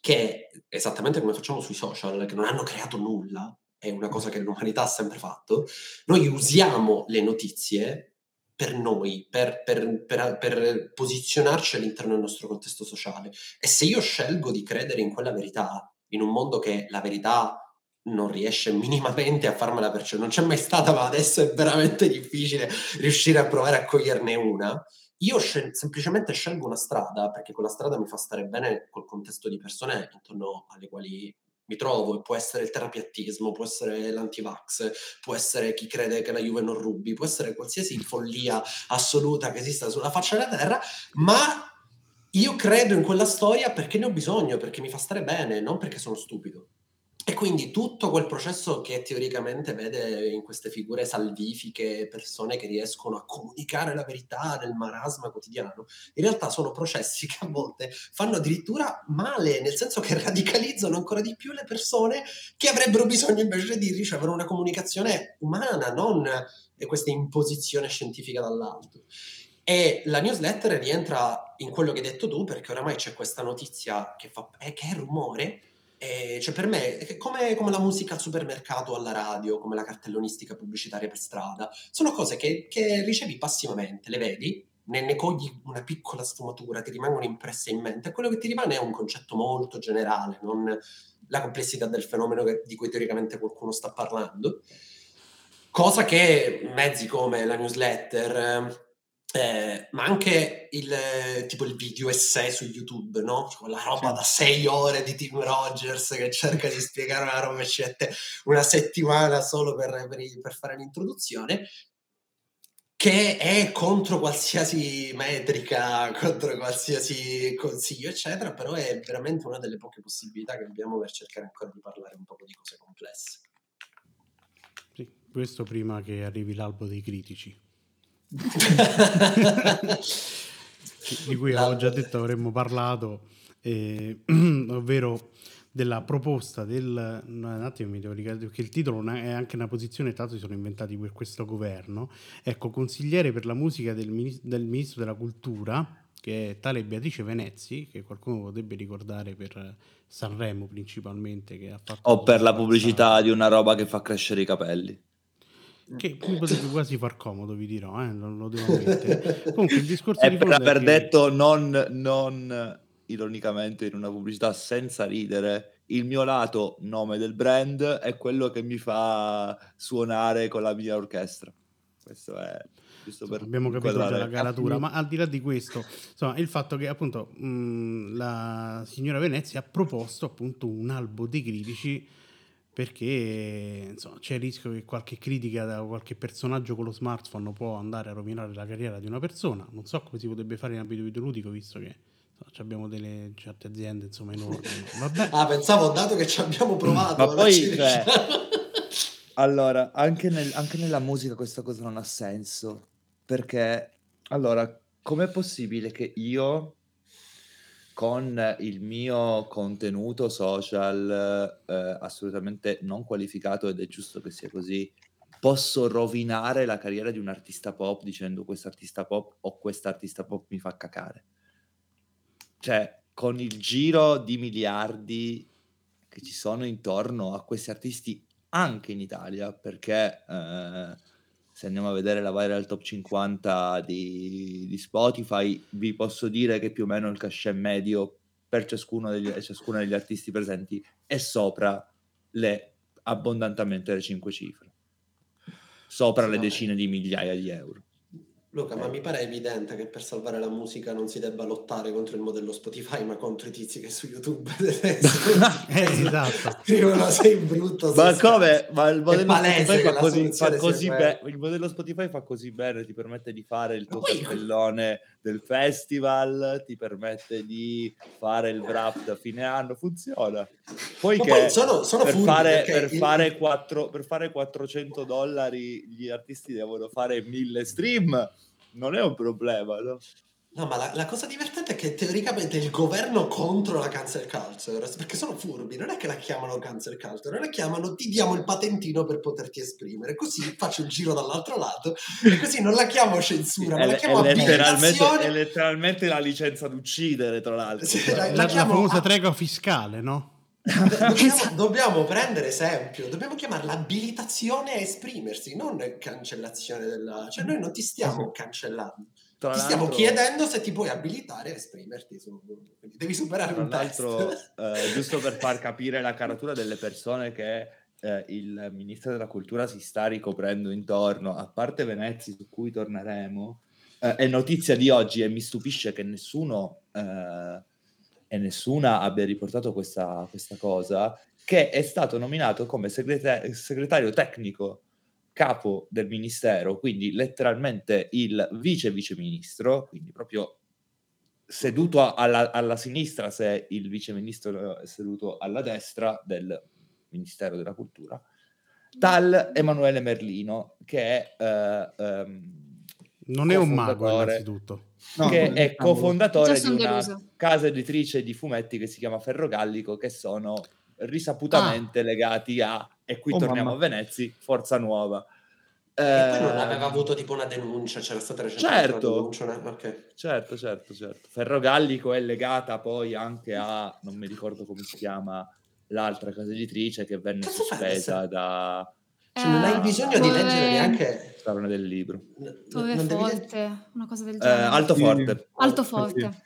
che esattamente come facciamo sui social, che non hanno creato nulla, è una cosa che l'umanità ha sempre fatto, noi usiamo le notizie per noi, per, per- per- per posizionarci all'interno del nostro contesto sociale. E se io scelgo di credere in quella verità, in un mondo che la verità non riesce minimamente a farmela percepire, non c'è mai stata, ma adesso è veramente difficile riuscire a provare a coglierne una. Io scel- semplicemente scelgo una strada perché quella strada mi fa stare bene col contesto di persone intorno alle quali mi trovo e può essere il terapiattismo, può essere l'antivax, può essere chi crede che la Juve non rubi, può essere qualsiasi follia assoluta che esista sulla faccia della terra, ma io credo in quella storia perché ne ho bisogno, perché mi fa stare bene, non perché sono stupido. E quindi tutto quel processo che teoricamente vede in queste figure salvifiche persone che riescono a comunicare la verità nel marasma quotidiano, in realtà sono processi che a volte fanno addirittura male, nel senso che radicalizzano ancora di più le persone che avrebbero bisogno invece di ricevere una comunicazione umana, non questa imposizione scientifica dall'alto. E la newsletter rientra in quello che hai detto tu, perché oramai c'è questa notizia che, fa, eh, che è rumore. Eh, cioè per me è come, come la musica al supermercato, alla radio, come la cartellonistica pubblicitaria per strada, sono cose che, che ricevi passivamente, le vedi, ne, ne cogli una piccola sfumatura, ti rimangono impresse in mente. E quello che ti rimane è un concetto molto generale, non la complessità del fenomeno che- di cui teoricamente qualcuno sta parlando. Cosa che mezzi come la newsletter, eh, ma anche il eh, tipo il video essay su YouTube, no? Quella roba Sì. da sei ore di Tim Rogers che cerca di spiegare una roba e ci mette una settimana solo per, per per fare l'introduzione, che è contro qualsiasi metrica, contro qualsiasi consiglio, eccetera, però è veramente una delle poche possibilità che abbiamo per cercare ancora di parlare un po' di cose complesse. Sì, questo prima che arrivi l'albo dei critici, di cui avevo già detto avremmo parlato, eh, ovvero della proposta del... un attimo mi devo ricordare perché il titolo è anche una posizione, tanto si sono inventati per questo governo, ecco, consigliere per la musica del, minis- del Ministro della Cultura, che è tale Beatrice Venezzi, che qualcuno potrebbe ricordare per Sanremo principalmente, che ha fatto... O per la pubblicità di una roba che fa crescere i capelli. Che mi potrebbe quasi far comodo, vi dirò, eh, non lo devo ammettere. Comunque il discorso E di per è aver che- detto non, non ironicamente in una pubblicità senza ridere, il mio lato nome del brand è quello che mi fa suonare con la mia orchestra. Questo è giusto per abbiamo capito già la caratura, ma al di là di questo, insomma, il fatto che appunto mh, la signora Venezia ha proposto appunto un albo dei critici perché insomma, c'è il rischio che qualche critica da qualche personaggio con lo smartphone può andare a rovinare la carriera di una persona. Non so come si potrebbe fare in ambito videoludico, visto che insomma, abbiamo delle certe aziende insomma enormi. Vabbè, Ah, pensavo, dato che ci abbiamo provato, Ma poi, ci cioè. Allora, anche, nel- anche nella musica questa cosa non ha senso, perché allora, com'è possibile che io con il mio contenuto social eh, assolutamente non qualificato ed è giusto che sia così, posso rovinare la carriera di un artista pop dicendo questo artista pop o questo artista pop mi fa cacare. Cioè, con il giro di miliardi che ci sono intorno a questi artisti anche in Italia, perché eh, se andiamo a vedere la viral top 50 di, di, Spotify, vi posso dire che più o meno il cachet medio per ciascuno degli, ciascuno degli artisti presenti è sopra le abbondantemente le 5 cifre, sopra le decine di migliaia di euro. Luca, ma mi pare evidente che per salvare la musica non si debba lottare contro il modello Spotify, ma contro i tizi che su YouTube eh, esatto. scrivono sei brutto. Ma come? Ma il modello Spotify fa così, fa così bene. Il modello Spotify fa così bene, ti permette di fare il tuo cartellone del festival, ti permette di fare il wrap da fine anno, funziona. Poi ma che poi sono, sono per, fare, per, il... fare 4, per fare 400 dollari gli artisti devono fare 1000 stream non è un problema, no? No, ma la, la, cosa divertente è che teoricamente il governo contro la cancel culture, perché sono furbi, non è che la chiamano cancel culture, la chiamano ti diamo il patentino per poterti esprimere, così faccio il giro dall'altro lato e così non la chiamo censura, ma è, la chiamo è letteralmente, è letteralmente la licenza d'uccidere, tra l'altro. Sì, la, la, la famosa trega fiscale, no? dobbiamo, esatto. dobbiamo, prendere esempio, dobbiamo chiamarla abilitazione a esprimersi, non cancellazione della... Cioè noi non ti stiamo cancellando, Tra ti stiamo chiedendo se ti puoi abilitare a esprimerti, su... quindi devi superare Tra un l'altro, eh, giusto per far capire la caratura delle persone che eh, il Ministro della Cultura si sta ricoprendo intorno, a parte Venezia su cui torneremo, eh, è notizia di oggi e mi stupisce che nessuno eh, e nessuna abbia riportato questa, questa cosa, che è stato nominato come segreta- segretario tecnico capo del ministero, quindi letteralmente il vice viceministro, quindi proprio seduto alla, alla, sinistra se il vice ministro è seduto alla destra del Ministero della Cultura, tal Emanuele Merlino, che è... Eh, ehm, non è un mago innanzitutto no, che è cofondatore di una casa editrice di fumetti che si chiama Ferrogallico, che sono risaputamente ah. legati a, e qui oh, torniamo mamma. a Venezia, Forza Nuova. E eh, poi non aveva avuto tipo una denuncia, c'era stata recentemente certo, una denuncia, okay. certo, certo, certo. Ferrogallico è legata poi anche a, non mi ricordo come si chiama, l'altra casa editrice che venne Cazzo sospesa da cioè, non hai eh, bisogno di leggere neanche il parole del libro. Dove forte, una cosa del eh, genere. Eh, alto forte. Alto forte.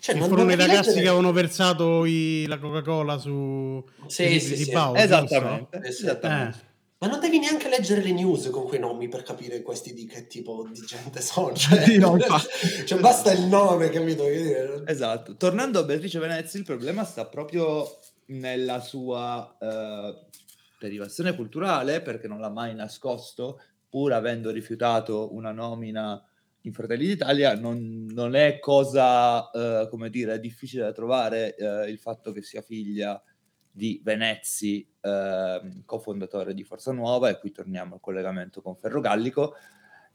Cioè, non furono i ragazzi leggere... che avevano versato i... la Coca-Cola su sì, sì, sì. Bau, esattamente, esattamente. Eh. Ma non devi neanche leggere le news con quei nomi per capire questi di che tipo di gente sono. Cioè, sì, no, cioè basta il nome, capito? Esatto. Tornando a Beatrice Venezia, il problema sta proprio nella sua uh, derivazione culturale, perché non l'ha mai nascosto, pur avendo rifiutato una nomina in Fratelli d'Italia, non, non è cosa, eh, come dire, difficile da trovare eh, il fatto che sia figlia di Venezzi, eh, cofondatore di Forza Nuova, e qui torniamo al collegamento con Ferrogallico.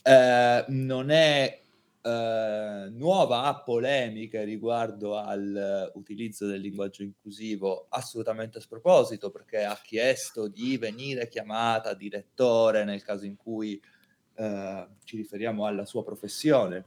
Eh, non è eh, nuova a polemiche riguardo all'utilizzo del linguaggio inclusivo assolutamente a sproposito perché ha chiesto di venire chiamata direttore nel caso in cui eh, ci riferiamo alla sua professione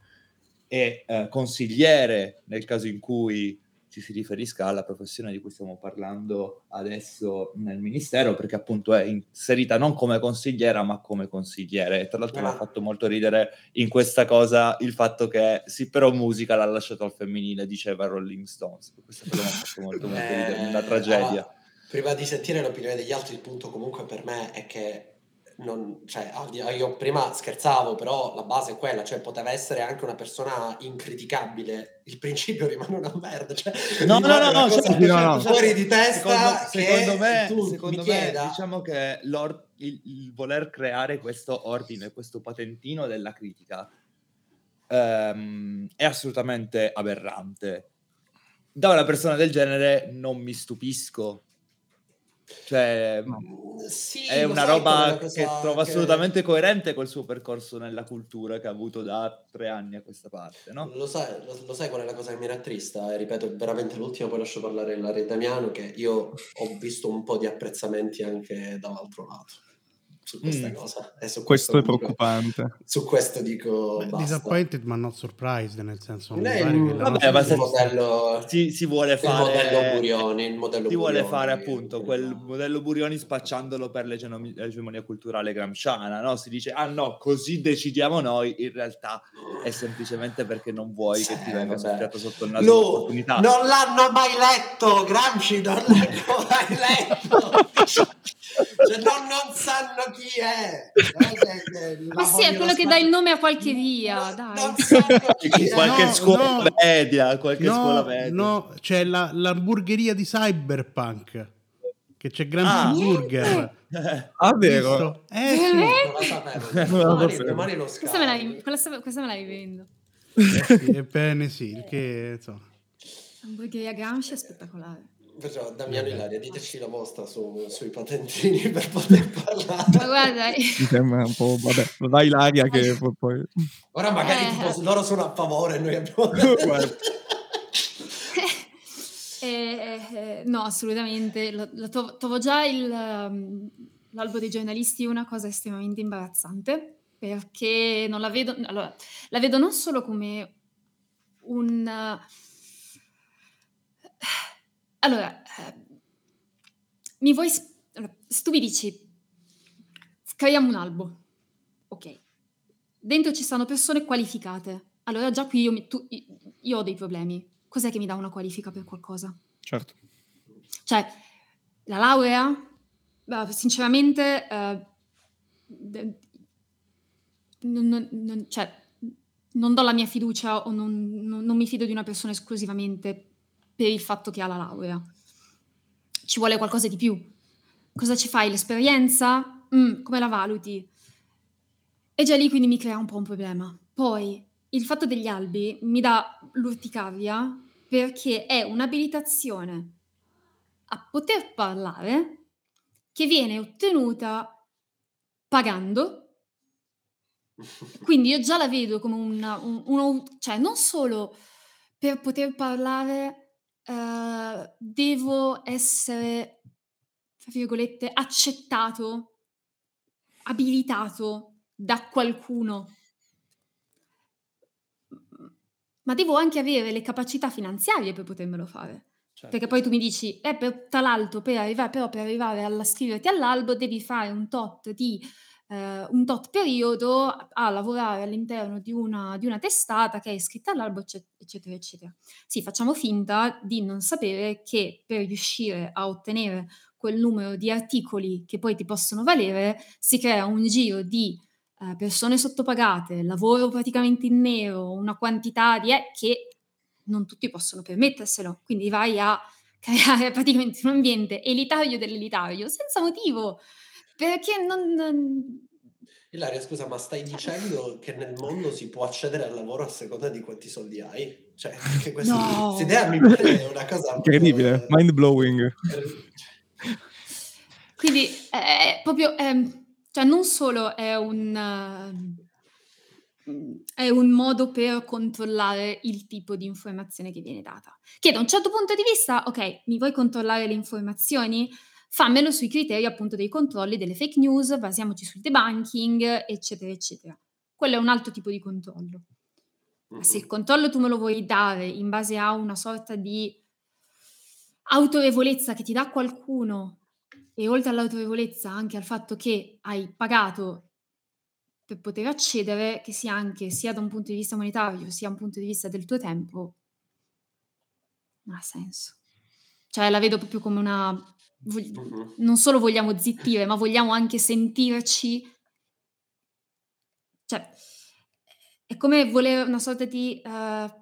e eh, consigliere nel caso in cui ci si riferisca alla professione di cui stiamo parlando adesso nel ministero, perché appunto è inserita non come consigliera, ma come consigliere. E tra l'altro mi ha fatto molto ridere in questa cosa il fatto che sì, però musica l'ha lasciato al femminile, diceva Rolling Stones. Questa cosa mi ha fatto molto, molto ridere, una tragedia. Allora, prima di sentire l'opinione degli altri, il punto comunque per me è che non, cioè, io prima scherzavo, però la base è quella, cioè poteva essere anche una persona incriticabile, il principio rimane una merda, cioè, no, no, no, no, certo, no, no, fuori di testa secondo, secondo me, secondo me chieda... diciamo che il, il, voler creare questo ordine, questo patentino della critica ehm, è assolutamente aberrante. Da una persona del genere non mi stupisco, cioè, sì, è una roba la cosa che trovo che- assolutamente coerente col suo percorso nella cultura che ha avuto da tre anni a questa parte, no? Lo sai, lo, lo sai qual è la cosa che mi rattrista? E ripeto, veramente l'ultima, poi lascio parlare Ilaria Damiano, che io ho visto un po' di apprezzamenti anche dall'altro lato su questa Mm. cosa. E su Questo è dico- preoccupante. Su questo dico Beh, disappointed ma not surprised, nel senso Lei- vabbè, ma il modello, Si, si vuole il modello fare... Burioni, il modello Si vuole Burioni, fare appunto quel modello Burioni spacciandolo per l'egemonia culturale gramsciana, no? Si dice, ah no, così decidiamo noi, in realtà è semplicemente perché non vuoi che ti Eh, venga soffiato sotto il naso l'opportunità. non l'hanno mai letto, Gramsci non l'hanno mai letto. Cioè, non, non sanno chi è. Ma sì, è quello che dà il nome a qualche via, dai. Qualche No, scuola no. media, qualche scuola No, media. no, c'è la, l'hamburgeria di Cyberpunk, che c'è Gramsci Ah. Burger. Ah, vero? Eh sì. Domani, lo Questa me la, scarico. questa, questa me la rivendo. Eh sì, ebbene sì, il che insomma. Hamburgeria Gramsci è spettacolare. Perciò, Damiano Ilaria, diteci la vostra su- sui patentini per poter parlare. Ma guarda, Mi sembra un po'... Vabbè, vai l'aria che poi... Ora magari Eh. tipo, loro sono a favore, noi abbiamo... Eh, eh, no, assolutamente. Lo, lo trovo, trovo già il, um, l'albo dei giornalisti una cosa estremamente imbarazzante perché non la vedo. Allora, la vedo non solo come un. uh, allora, eh, mi vuoi. allora, se tu mi dici, creiamo un albo, ok. Dentro ci stanno persone qualificate. Allora, già qui io, mi- tu- io ho dei problemi. Cos'è che mi dà una qualifica per qualcosa? Certo. Cioè, la laurea, sinceramente, eh, non, non- non- cioè, non do la mia fiducia o non mi fido di una persona esclusivamente per il fatto che ha la laurea. Ci vuole qualcosa di più. Cosa ci fai? L'esperienza? Mm, come la valuti? E già lì quindi mi crea un po' un problema. Poi il fatto degli albi mi dà l'urticaria perché è un'abilitazione a poter parlare che viene ottenuta pagando. Quindi io già la vedo come una, un, uno, cioè non solo per poter parlare eh, devo essere, tra virgolette, accettato, abilitato da qualcuno, ma devo anche avere le capacità finanziarie per potermelo fare. Certo. Perché poi tu mi dici, eh, per, tra l'altro, per arrivare, però per arrivare alla scriverti all'albo devi fare un tot di eh, un tot periodo a, lavorare all'interno di una, di una testata che è iscritta all'albo, ecce- eccetera, eccetera. Sì, facciamo finta di non sapere che per riuscire a ottenere quel numero di articoli che poi ti possono valere, si crea un giro di eh, persone sottopagate, lavoro praticamente in nero, una quantità di... eh, che non tutti possono permetterselo. Quindi vai a creare praticamente un ambiente elitario dell'elitario senza motivo. Perché non... non- Ilaria, scusa, ma stai dicendo che nel mondo si può accedere al lavoro a seconda di quanti soldi hai? Cioè, che questa No. idea mi pare una cosa... Incredibile, proprio- mind blowing. Quindi è, è proprio... ehm, cioè non solo è un... eh, è un modo per controllare il tipo di informazione che viene data. Che da un certo punto di vista, ok, mi vuoi controllare le informazioni? Fammelo sui criteri appunto dei controlli delle fake news, basiamoci sul debunking, eccetera, eccetera. Quello è un altro tipo di controllo. Ma se il controllo tu me lo vuoi dare in base a una sorta di autorevolezza che ti dà qualcuno e oltre all'autorevolezza anche al fatto che hai pagato per poter accedere, che sia anche sia da un punto di vista monetario sia da un punto di vista del tuo tempo, non ha senso. Cioè la vedo proprio come una... vog- Mhm. Non solo vogliamo zittire, ma vogliamo anche sentirci... Cioè, è come voler una sorta di eh,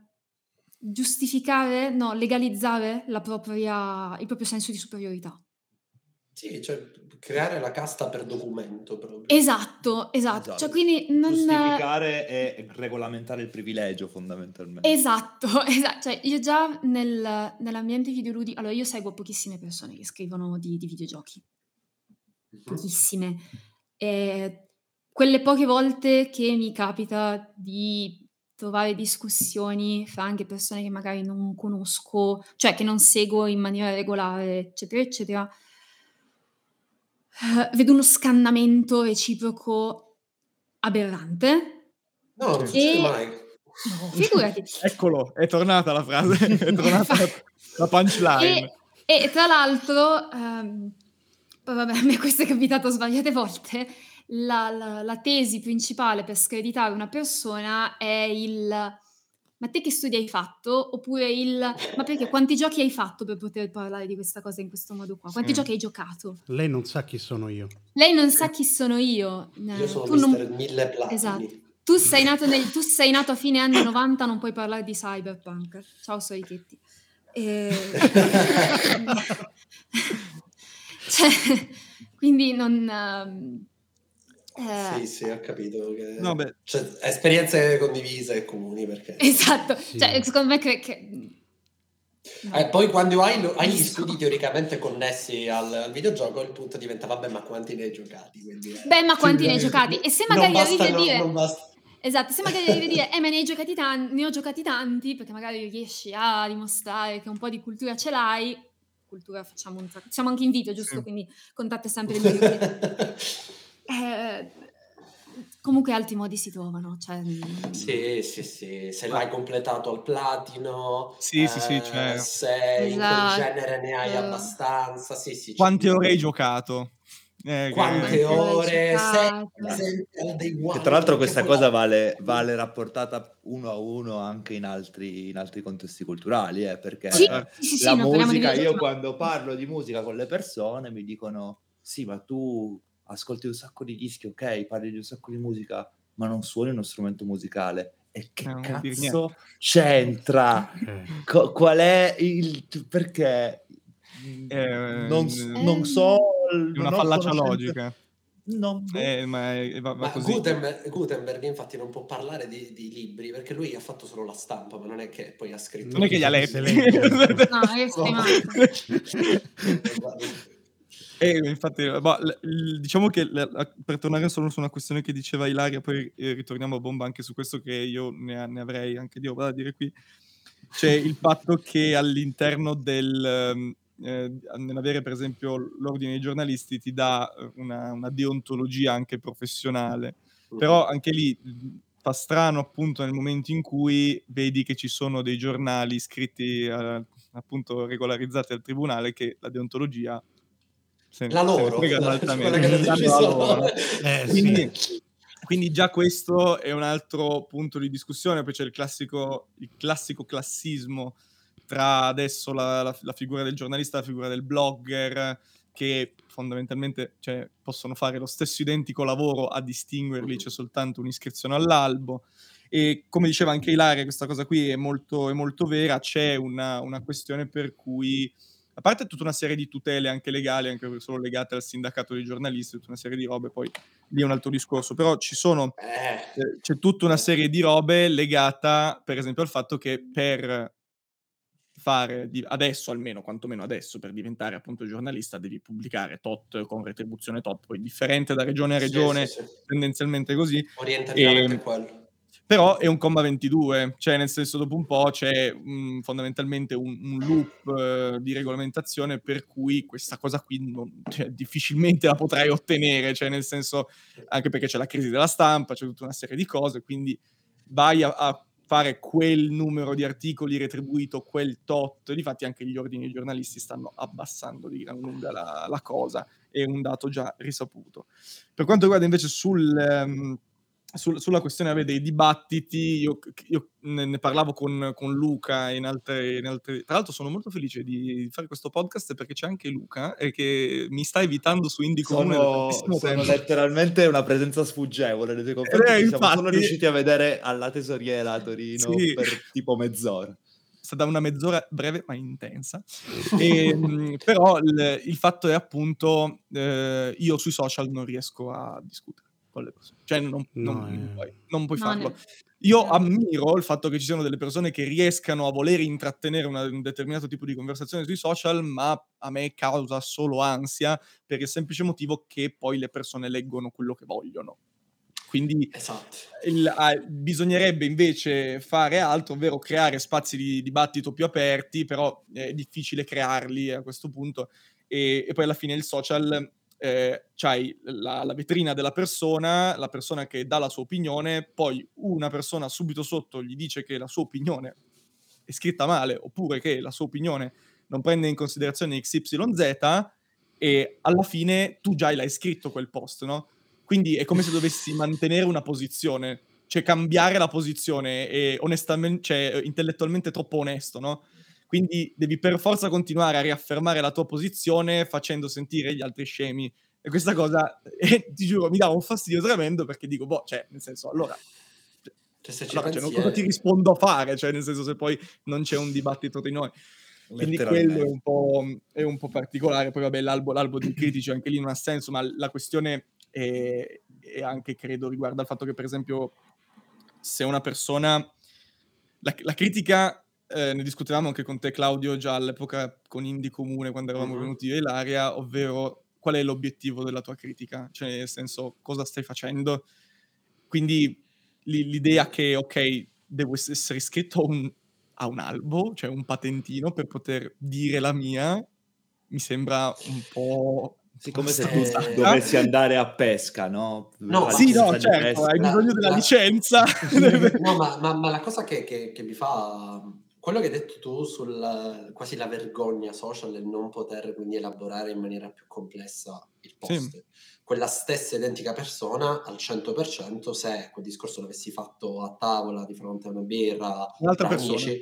giustificare, no, legalizzare la propria, il proprio senso di superiorità. Sì, cioè creare la casta per documento proprio. Esatto, esatto. Esatto. Cioè, quindi non... Giustificare e regolamentare il privilegio fondamentalmente. Esatto, esatto. Cioè, io già nel- nell'ambiente videoludico... Allora, io seguo pochissime persone che scrivono di, di videogiochi. pochissime. E quelle poche volte che mi capita di trovare discussioni fra anche persone che magari non conosco, cioè che non seguo in maniera regolare, eccetera, eccetera, vedo uno scannamento reciproco aberrante. No, non succede E mai. no, figurati. Eccolo, è tornata la frase, è tornata la, punchline. E, e tra l'altro, ehm, vabbè, a me questo è capitato svariate volte, la, la- la tesi principale per screditare una persona è il ma te che studi hai fatto? Oppure il ma perché quanti giochi hai fatto per poter parlare di questa cosa in questo modo qua? Quanti Sì. giochi hai giocato? Lei non sa chi sono io. Lei non sa chi sono io. Io eh, sono tu non- mille platini. Esatto. Tu sei, nato nel- tu sei nato a fine anni 90, non puoi parlare di cyberpunk. Ciao Sorichetti. E... cioè, quindi non... eh, Sì, sì, ho capito. Che... No, beh. Cioè, esperienze condivise e comuni perché... Esatto, Sì. cioè, secondo me che... che- no. Eh, poi quando hai, lo- hai gli studi teoricamente connessi al, al videogioco, il punto diventa, vabbè, ma quanti ne hai giocati? Quindi, eh, Beh, ma quanti ne hai eh, giocati? E se magari arrivi a dire... non basta- Esatto, se magari arrivi a dire, eh, ma ne hai giocati tanti, ne ho giocati tanti, perché magari riesci a dimostrare che un po' di cultura ce l'hai. Cultura facciamo un sacco. Siamo anche in video, giusto? Sì. Quindi contatto sempre il mio video. Eh, comunque altri modi si trovano. Cioè, mm, Sì, sì, sì, se l'hai completato al platino, Sì, sì, sì, eh, cioè- se in Esatto. quel genere ne hai abbastanza, sì, sì. Quante ore hai giocato? Eh, che- Quante Quante ore hai ore? Se giocato? per esempio al day one, Che tra l'altro questa cosa vale, vale rapportata uno a uno anche in altri, in altri contesti culturali, eh, perché Sì, eh, sì, sì, sì, la di musica, io quando parlo di musica con le persone mi dicono sì, ma tu ascolti un sacco di dischi, ok, parli di un sacco di musica, ma non suoni uno strumento musicale. E che Eh, non cazzo c'entra? Eh, Co- qual è il... perché... Eh, non, eh, non so... Non una ho fallacia logica. No, Eh, ma è- va, va Ma così. Gutenberg, Gutenberg, infatti non può parlare di, di libri perché lui ha fatto solo la stampa, ma non è che poi ha scritto... Non è che li ha letti. Legge. No, è stimato. Eh, infatti, l- l- diciamo che la- per tornare solo su una questione che diceva Ilaria, poi eh, ritorniamo a bomba anche su questo che io ne, ne avrei anche di roba da dire qui. C'è il fatto che all'interno del ehm, eh, nell'avere per esempio l'ordine dei giornalisti ti dà una, una deontologia anche professionale, però anche lì mh, fa strano appunto nel momento in cui vedi che ci sono dei giornali iscritti eh, appunto regolarizzati al tribunale che la deontologia se, La se loro, fregano quella che la loro. loro. Eh, Quindi, sì. quindi già questo è un altro punto di discussione, poi c'è il classico, il classico classismo tra adesso la, la- la figura del giornalista e la figura del blogger, che fondamentalmente cioè, possono fare lo stesso identico lavoro, a distinguerli c'è soltanto un'iscrizione all'albo. E come diceva anche Ilaria, questa cosa qui è molto, è molto vera, c'è una, una questione per cui, a parte tutta una serie di tutele anche legali, anche solo legate al sindacato dei giornalisti, tutta una serie di robe, poi lì è un altro discorso, però ci sono Eh, eh, c'è tutta una serie di robe legata, per esempio, al fatto che per fare, adesso almeno, quantomeno adesso, per diventare appunto giornalista devi pubblicare tot con retribuzione tot, poi differente da regione a sì, regione, sì, sì. tendenzialmente così, Orientativamente E- quello. Però è un comma 22, cioè nel senso dopo un po' c'è mm, fondamentalmente un, un loop eh, di regolamentazione per cui questa cosa qui non- cioè, difficilmente la potrai ottenere, cioè nel senso anche perché c'è la crisi della stampa, c'è tutta una serie di cose, quindi vai a, a fare quel numero di articoli retribuito, quel tot, difatti anche gli ordini dei giornalisti stanno abbassando di gran lunga la, la cosa, è un dato già risaputo. Per quanto riguarda invece sul... ehm, sul- sulla questione vabbè, dei dibattiti, io, io ne, ne parlavo con, con Luca in altre, in altre- Tra l'altro sono molto felice di fare questo podcast perché c'è anche Luca e che mi sta evitando su Indie Comune Sono, tempo. letteralmente una presenza sfuggevole nei tuoi confronti. Eh, siamo solo infatti- riusciti a vedere alla tesoriera a Torino Sì. per tipo mezz'ora. È stata una mezz'ora breve ma intensa. E, mh, però il, il fatto è appunto eh, io sui social non riesco a discutere. Con le persone. Cioè non, No, non- eh. non puoi, non puoi No, farlo. ne- Io ammiro il fatto che ci siano delle persone che riescano a voler intrattenere una- un determinato tipo di conversazione sui social, ma a me causa solo ansia per il semplice motivo che poi le persone leggono quello che vogliono. Quindi Esatto. il- ah, bisognerebbe invece fare altro, ovvero creare spazi di dibattito più aperti, però è difficile crearli a questo punto. E, e poi alla fine il social, eh, c'hai la, la vetrina della persona, la persona che dà la sua opinione, poi una persona subito sotto gli dice che la sua opinione è scritta male, oppure che la sua opinione non prende in considerazione XYZ, e alla fine tu già l'hai scritto quel post, no? Quindi è come se dovessi mantenere una posizione, cioè cambiare la posizione e onestamente, cioè intellettualmente troppo onesto, no? Quindi devi per forza continuare a riaffermare la tua posizione facendo sentire gli altri scemi. E questa cosa, eh, ti giuro, mi dà un fastidio tremendo perché dico, boh, cioè, nel senso, allora... Cioè, se allora, cioè, pensi, cosa è- ti rispondo a fare? Cioè, nel senso, se poi non c'è un dibattito tra di noi. Quindi quello è un, po', è un po' particolare. Poi, vabbè, l'albo, l'albo dei critici anche lì non ha senso, ma la questione è, è anche, credo, riguarda il fatto che, per esempio, se una persona... La, la critica, eh, ne discutevamo anche con te, Claudio, già all'epoca con Indie Comune, quando eravamo Mhm. venuti e Ilaria, ovvero qual è l'obiettivo della tua critica? Cioè, nel senso, cosa stai facendo? Quindi l'i- l'idea che, ok, devo ess- essere iscritto a un, a un albo, cioè un patentino per poter dire la mia, mi sembra un po'... Sì, come se tu dovessi andare a pesca, no? No, Sì, no, certo, pesca. hai La- bisogno della la- licenza. No, ma, ma- ma la cosa che, che- che mi fa quello che hai detto tu sul quasi la vergogna social e non poter quindi elaborare in maniera più complessa il post. Quella stessa identica persona al 100% se quel discorso l'avessi fatto a tavola di fronte a una birra Un'altra tra persona. amici,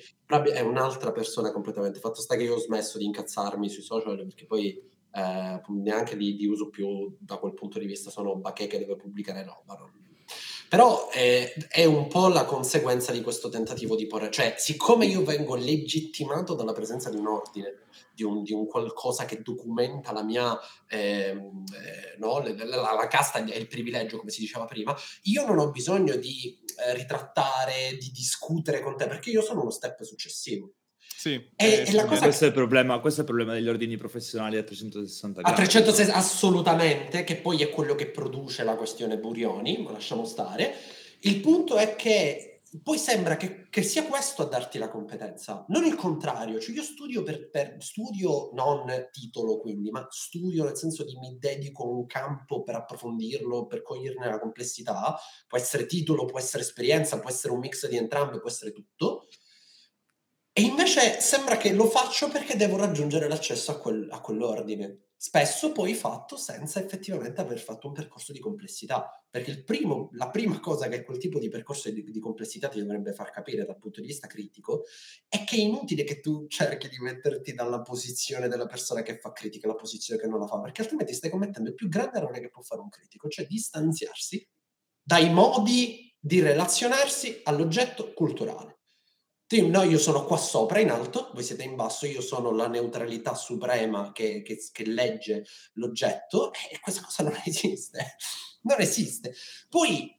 è un'altra persona completamente. Fatto sta che io ho smesso di incazzarmi sui social perché poi eh, neanche li, li uso più da quel punto di vista, sono bacheche dove pubblicare roba. non- Però eh, è un po' la conseguenza di questo tentativo di porre, cioè siccome io vengo legittimato dalla presenza di un ordine, di un, di un qualcosa che documenta la mia, ehm, eh, no, la, la- la casta è il privilegio, come si diceva prima, io non ho bisogno di eh, ritrattare, di discutere con te, perché io sono uno step successivo. Sì, E- eh, e la sì, cosa- Questo è, il problema, questo è il problema degli ordini professionali a 360 A gradi. 360 assolutamente, che poi è quello che produce la questione Burioni, ma lasciamo stare. Il punto è che poi sembra che, che sia questo a darti la competenza, non il contrario. Cioè io studio per, per- studio non titolo quindi, ma studio nel senso di mi dedico a un campo per approfondirlo, per coglierne la complessità. Può essere titolo, può essere esperienza, può essere un mix di entrambe, può essere tutto. E invece sembra che lo faccio perché devo raggiungere l'accesso a, quel- a quell'ordine. Spesso poi fatto senza effettivamente aver fatto un percorso di complessità. Perché primo- la prima cosa che quel tipo di percorso di, di complessità ti dovrebbe far capire dal punto di vista critico è che è inutile che tu cerchi di metterti dalla posizione della persona che fa critica alla posizione che non la fa, perché altrimenti stai commettendo il più grande errore che può fare un critico, cioè distanziarsi dai modi di relazionarsi all'oggetto culturale. Sì, no, io sono qua sopra in alto, voi siete in basso, io sono la neutralità suprema che, che- che legge l'oggetto e questa cosa non esiste. Non esiste. Poi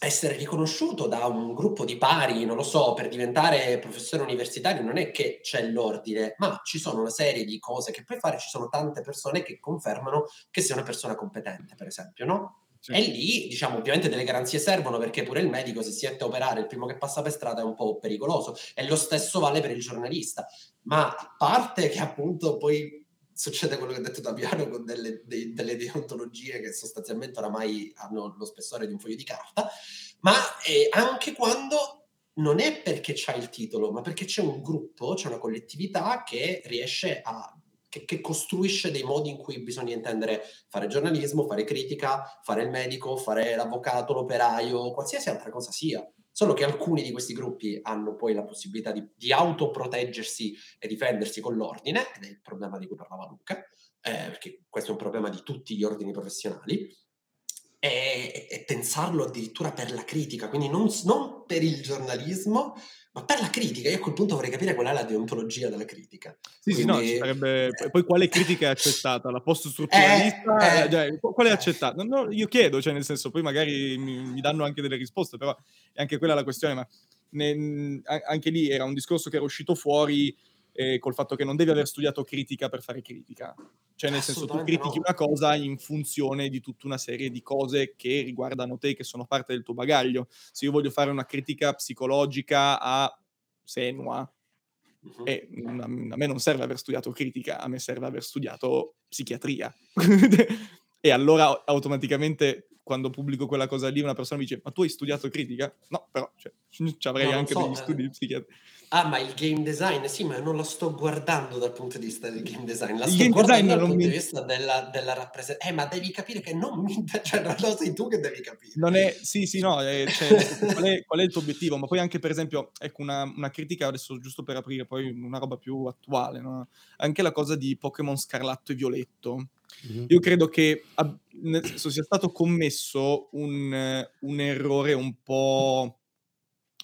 essere riconosciuto da un gruppo di pari, non lo so, per diventare professore universitario non è che c'è l'ordine, ma ci sono una serie di cose che puoi fare, ci sono tante persone che confermano che sei una persona competente, per esempio, no? Sì. E lì, diciamo, ovviamente delle garanzie servono perché pure il medico, se si mette a operare, il primo che passa per strada è un po' pericoloso. E lo stesso vale per il giornalista. Ma a parte che appunto poi succede quello che ha detto Daviano con delle, dei- delle deontologie che sostanzialmente oramai hanno lo spessore di un foglio di carta, ma eh, anche quando non è perché c'è il titolo, ma perché c'è un gruppo, c'è una collettività che riesce a che, che costruisce dei modi in cui bisogna intendere fare giornalismo, fare critica, fare il medico, fare l'avvocato, l'operaio, qualsiasi altra cosa sia. Solo che alcuni di questi gruppi hanno poi la possibilità di, di autoproteggersi e difendersi con l'ordine, ed è il problema di cui parlava Luca, eh, perché questo è un problema di tutti gli ordini professionali, e, e pensarlo addirittura per la critica, quindi non, non per il giornalismo, Ma per la critica, io a quel punto vorrei capire qual è la deontologia della critica. Sì, sì, no, Quindi, ci sarebbe... eh, Poi quale critica è accettata? La post-strutturalista? Eh, eh, Cioè, qu- qual è eh. accettata? No, no, io chiedo, cioè nel senso, poi magari mi, mi danno anche delle risposte, però è anche quella la questione, ma ne- anche lì era un discorso che era uscito fuori eh, col fatto che non devi aver studiato critica per fare critica. Cioè, nel senso, tu critichi una cosa in funzione di tutta una serie di cose che riguardano te, che sono parte del tuo bagaglio. Se io voglio fare una critica psicologica a Senua, Mhm. e mm, a me non serve aver studiato critica, a me serve aver studiato psichiatria. e allora automaticamente quando pubblico quella cosa lì una persona mi dice ma tu hai studiato critica? No, però cioè, ci avrei No, anche so, degli eh. studi di psichiatria. Ah, ma il game design, sì, ma non lo sto guardando dal punto di vista del game design, la Il sto game guardando design dal non punto mi- di vista della, della rappresentazione. Eh, ma devi capire che non mi cioè non lo sei tu che devi capire. Non è, sì, sì, no, eh, cioè, qual, è, qual è il tuo obiettivo? Ma poi anche, per esempio, ecco, una, una critica, adesso giusto per aprire poi una roba più attuale, no? anche la cosa di Pokémon Scarlatto e Violetto. Mhm. Io credo che ab- sia stato commesso un, un errore un po',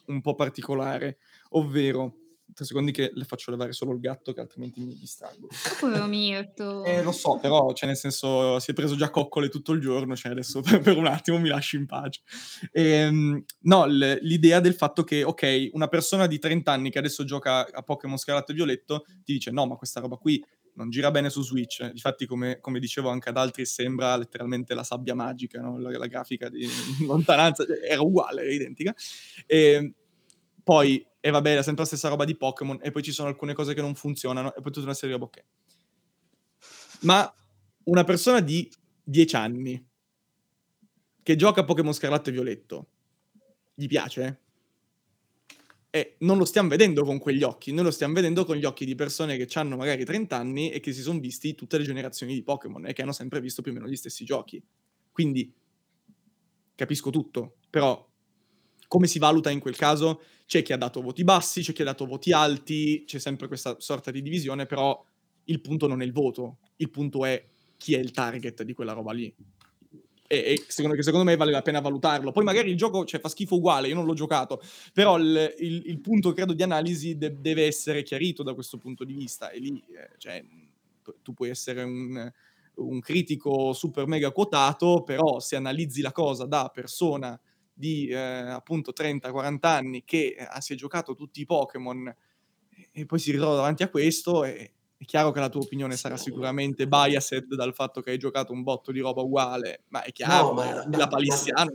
un po' particolare, ovvero, tre secondi che le faccio levare solo il gatto, che altrimenti mi distraggo. Povero Mirto. Eh, lo so, però, cioè, nel senso, si è preso già coccole tutto il giorno, cioè, adesso per, per un attimo mi lasci in pace. Ehm, no, l- l'idea del fatto che, ok, una persona di 30 anni che adesso gioca a Pokémon Scarlatto e Violetto ti dice, no, ma questa roba qui non gira bene su Switch. Infatti, come, come dicevo anche ad altri, sembra letteralmente la sabbia magica, no? la, la grafica di lontananza, era uguale, era identica. E poi, e vabbè, è sempre la stessa roba di Pokémon, e poi ci sono alcune cose che non funzionano, e poi tutta una serie di roba, ok. Ma una persona di 10 anni che gioca a Pokémon Scarlatto e Violetto, gli piace? E non lo stiamo vedendo con quegli occhi, noi lo stiamo vedendo con gli occhi di persone che hanno magari 30 anni e che si sono visti tutte le generazioni di Pokémon e che hanno sempre visto più o meno gli stessi giochi. Quindi capisco tutto, però come si valuta in quel caso? C'è chi ha dato voti bassi, c'è chi ha dato voti alti, c'è sempre questa sorta di divisione, però il punto non è il voto, il punto è chi è il target di quella roba lì. E, e secondo, secondo me vale la pena valutarlo. Poi magari il gioco cioè, fa schifo uguale, io non l'ho giocato, però il, il- il punto, credo, di analisi de- deve essere chiarito da questo punto di vista. E lì, eh, cioè, tu- tu puoi essere un, un critico super mega quotato, però se analizzi la cosa da persona di eh, appunto 30-40 anni che eh, si è giocato tutti i Pokémon e- e poi si ritrova davanti a questo, e- è chiaro che la tua opinione sarà sicuramente biased dal fatto che hai giocato un botto di roba uguale, ma è chiaro, No, ma- è ma- la palissiano.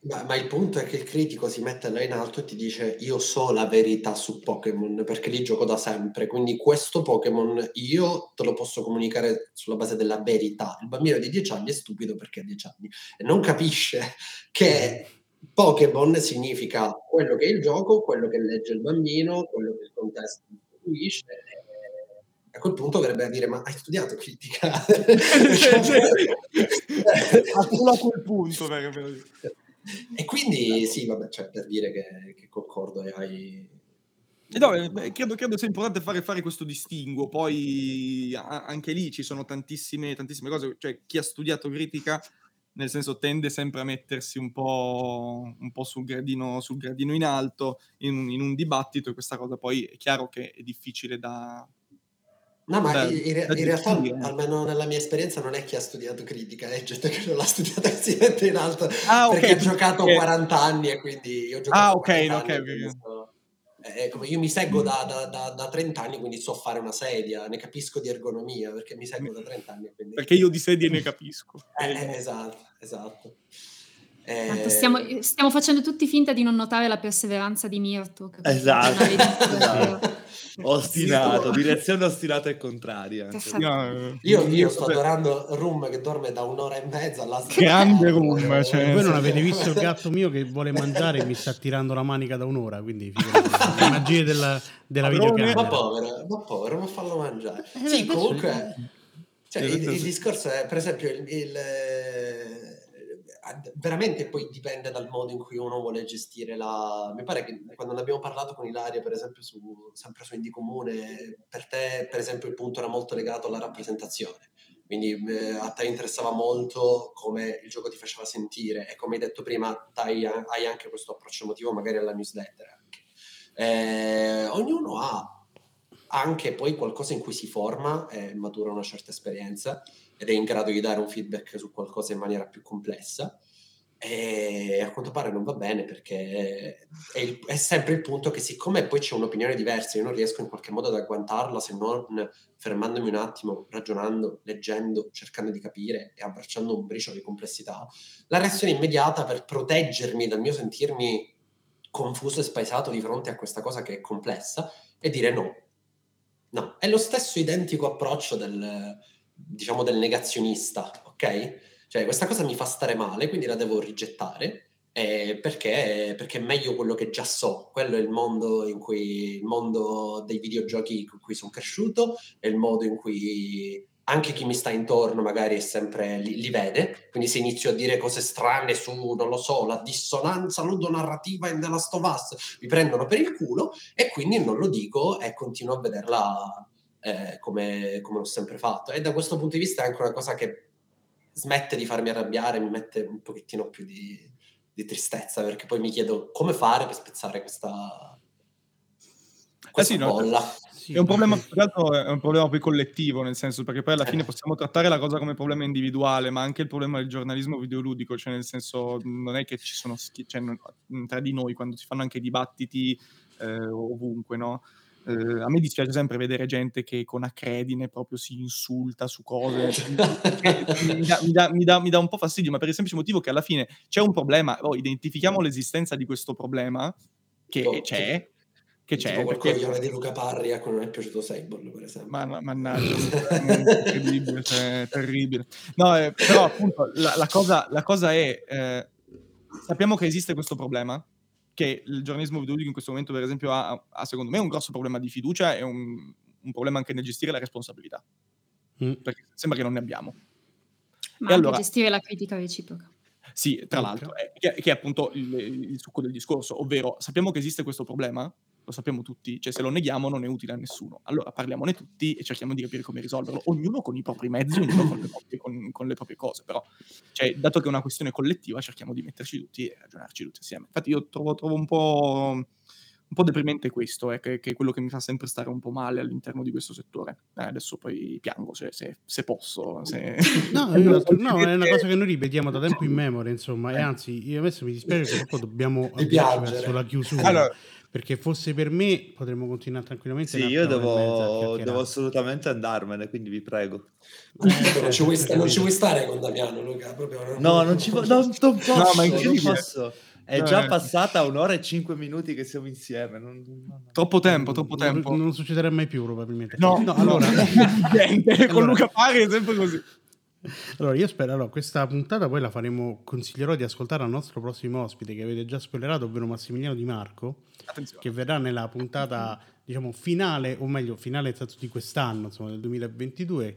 Ma, ma il punto è che il critico si mette là in alto e ti dice io so la verità su Pokémon perché li gioco da sempre, quindi questo Pokémon io te lo posso comunicare sulla base della verità. Il bambino di 10 anni è stupido perché ha 10 anni e non capisce che Pokémon significa quello che è il gioco, quello che legge il bambino, quello che il contesto istituisce. e A quel punto verrebbe a dire: Ma hai studiato critica? Solo a quel punto, perché- E quindi sì, vabbè, cioè, per dire che, che concordo e hai... No, eh, beh, credo, credo sia importante fare, fare questo distinguo. Poi a- anche lì ci sono tantissime, tantissime cose. Cioè, chi ha studiato critica, nel senso, tende sempre a mettersi un po', un po' sul, gradino, sul gradino in alto in, un- in un dibattito, e questa cosa poi è chiaro che è difficile da. No, ma da- in, da in realtà, almeno nella mia esperienza, non è chi ha studiato critica, è gente che non l'ha studiata e si mette in alto Ah, ok, perché ha giocato perché- 40 anni e quindi io ho giocato Ah, ok, 40 ok, anni, ok, quindi ok. so- eh, come io mi seguo da, da- da- da 30 anni, quindi so fare una sedia, ne capisco di ergonomia perché mi seguo da 30 anni. Quindi... Perché io di sedie ne capisco. Eh, eh, esatto, esatto. Eh, stiamo, stiamo facendo tutti finta di non notare la perseveranza di Mirto. Esatto, esatto. Ostinato, direzione ostinata e contraria. Perfetto. Io, Io, io sto adorando Room che dorme da un'ora e mezza all'altra Grande Room, cioè- Voi non avete visto il gatto mio che vuole mangiare e mi sta tirando la manica da un'ora, quindi le magie della, della Padrone. Ma videocamera. povero, ma povero, ma fallo mangiare. Eh, sì, comunque, cioè, il, il discorso è, per esempio, il, il, eh, veramente poi dipende dal modo in cui uno vuole gestire la... Mi pare che quando abbiamo parlato con Ilaria, per esempio, su, sempre su Indie Comune, per te, per esempio, il punto era molto legato alla rappresentazione. Quindi eh, a te interessava molto come il gioco ti faceva sentire e come hai detto prima, dai- hai anche questo approccio emotivo magari alla newsletter. Eh, ognuno ha anche poi qualcosa in cui si forma e matura una certa esperienza ed è in grado di dare un feedback su qualcosa in maniera più complessa. E a quanto pare non va bene perché è, il, è, sempre il punto che siccome poi c'è un'opinione diversa, io non riesco in qualche modo ad agguantarla se non fermandomi un attimo, ragionando, leggendo, cercando di capire e abbracciando un briciolo di complessità, la reazione immediata per proteggermi dal mio sentirmi confuso e spaesato di fronte a questa cosa che è complessa è dire no. No, è lo stesso identico approccio del, diciamo, del negazionista, ok? Cioè, questa cosa mi fa stare male, quindi la devo rigettare. Eh, perché, perché, è meglio quello che già so. Quello è il mondo, in cui, il mondo dei videogiochi con cui sono cresciuto, è il modo in cui anche chi mi sta intorno magari è sempre li, li, vede. Quindi se inizio a dire cose strane su, non lo so, la dissonanza ludonarrativa in The Last of Us, mi prendono per il culo e quindi non lo dico e continuo a vederla eh, come, come l'ho sempre fatto. E da questo punto di vista è anche una cosa che smette di farmi arrabbiare, mi mette un pochettino più di, di tristezza, perché poi mi chiedo come fare per spezzare questa, questa eh sì, bolla. No, è un problema, è un problema poi collettivo, nel senso, perché poi alla fine eh. possiamo trattare la cosa come problema individuale, ma anche il problema del giornalismo videoludico, cioè nel senso, non è che ci sono, cioè, tra di noi, quando si fanno anche dibattiti eh, ovunque, no? Eh, a me dispiace sempre vedere gente che con accredine proprio si insulta su cose. mi, dà, mi, dà, mi, dà, mi, dà, un po' fastidio, ma per il semplice motivo che alla fine c'è un problema, oh, identifichiamo l'esistenza di questo problema che oh, c'è. Che c'è tipo quel perché... coglione di Luca Parri a cui non è piaciuto Sable, per esempio. Ma, ma, mannaggia, terribile, cioè, terribile. No, eh, però appunto la, la, cosa, la cosa, è, eh, sappiamo che esiste questo problema, che il giornalismo videoludico in questo momento, per esempio, ha, ha, secondo me un grosso problema di fiducia e un, un problema anche nel gestire la responsabilità. Mm. Perché sembra che non ne abbiamo. Ma e anche allora, gestire la critica reciproca. Sì, tra l'altro, è, che, che, è appunto il, il succo del discorso, ovvero sappiamo che esiste questo problema, lo sappiamo tutti, cioè se lo neghiamo non è utile a nessuno. Allora parliamone tutti e cerchiamo di capire come risolverlo, ognuno con i propri mezzi, ognuno con le proprie, con, con le proprie cose, però cioè, dato che è una questione collettiva cerchiamo di metterci tutti e ragionarci tutti insieme. Infatti io trovo, trovo un po' un po' deprimente questo, eh, che, che, è quello che mi fa sempre stare un po' male all'interno di questo settore. Eh, adesso poi piango cioè, se, se, posso. Se... No, no, è una cosa che noi ripetiamo da tempo in memoria, insomma, e anzi, io adesso mi dispiace che poi dobbiamo andare verso la chiusura. Allora, perché fosse per me potremmo continuare tranquillamente. Sì, io devo, devo, assolutamente andarmene, quindi vi prego. Eh, non, ci vuoi, non, ci vuoi, stare con Damiano, Luca? Proprio, no, non ci non, non posso, no, ma non posso. È già eh. passata un'ora e cinque minuti che siamo insieme. Non, non, troppo tempo, troppo tempo. Non, succederà mai più, probabilmente. No, no allora, con Luca Pari è sempre così. Allora, io spero, allora, questa puntata poi la faremo, consiglierò di ascoltare al nostro prossimo ospite che avete già spoilerato, ovvero Massimiliano Di Marco, Attenzione. che verrà nella puntata, diciamo, finale, o meglio, finale di quest'anno, insomma, del 2022,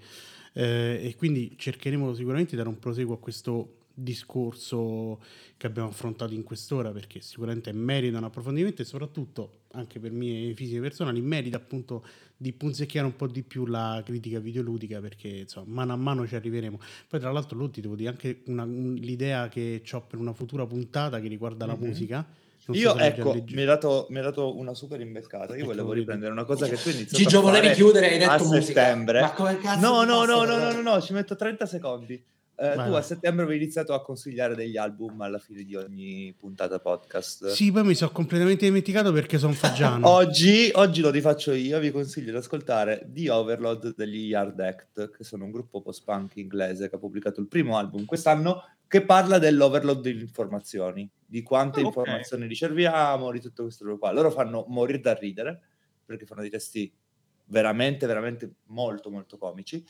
eh, e quindi cercheremo sicuramente di dare un proseguo a questo discorso che abbiamo affrontato in quest'ora perché sicuramente merita un approfondimento e soprattutto anche per mie fisiche personali merita appunto di punzecchiare un po' di più la critica videoludica perché insomma mano a mano ci arriveremo poi tra l'altro Lotti devo dire anche una, un, l'idea che ho per una futura puntata che riguarda mm-hmm. la musica non io so ecco, mi hai, dato, dato, una super imbeccata. Io ecco, volevo riprendere una cosa che tu hai iniziato Gigio, volevi chiudere, hai detto a musica. settembre. Ma come cazzo? No, no, no, no, no, no, no, ci metto 30 secondi. Eh, tu a settembre avevi iniziato a consigliare degli album alla fine di ogni puntata podcast. Sì, poi mi sono completamente dimenticato perché sono fagiano. oggi, oggi, lo rifaccio io, vi consiglio di ascoltare The Overload degli Yard Act, che sono un gruppo post-punk inglese che ha pubblicato il primo album quest'anno, che parla dell'overload delle informazioni, di quante oh, informazioni riceviamo, di tutto questo qua. Loro fanno morire da ridere, perché fanno dei testi veramente, veramente molto, molto comici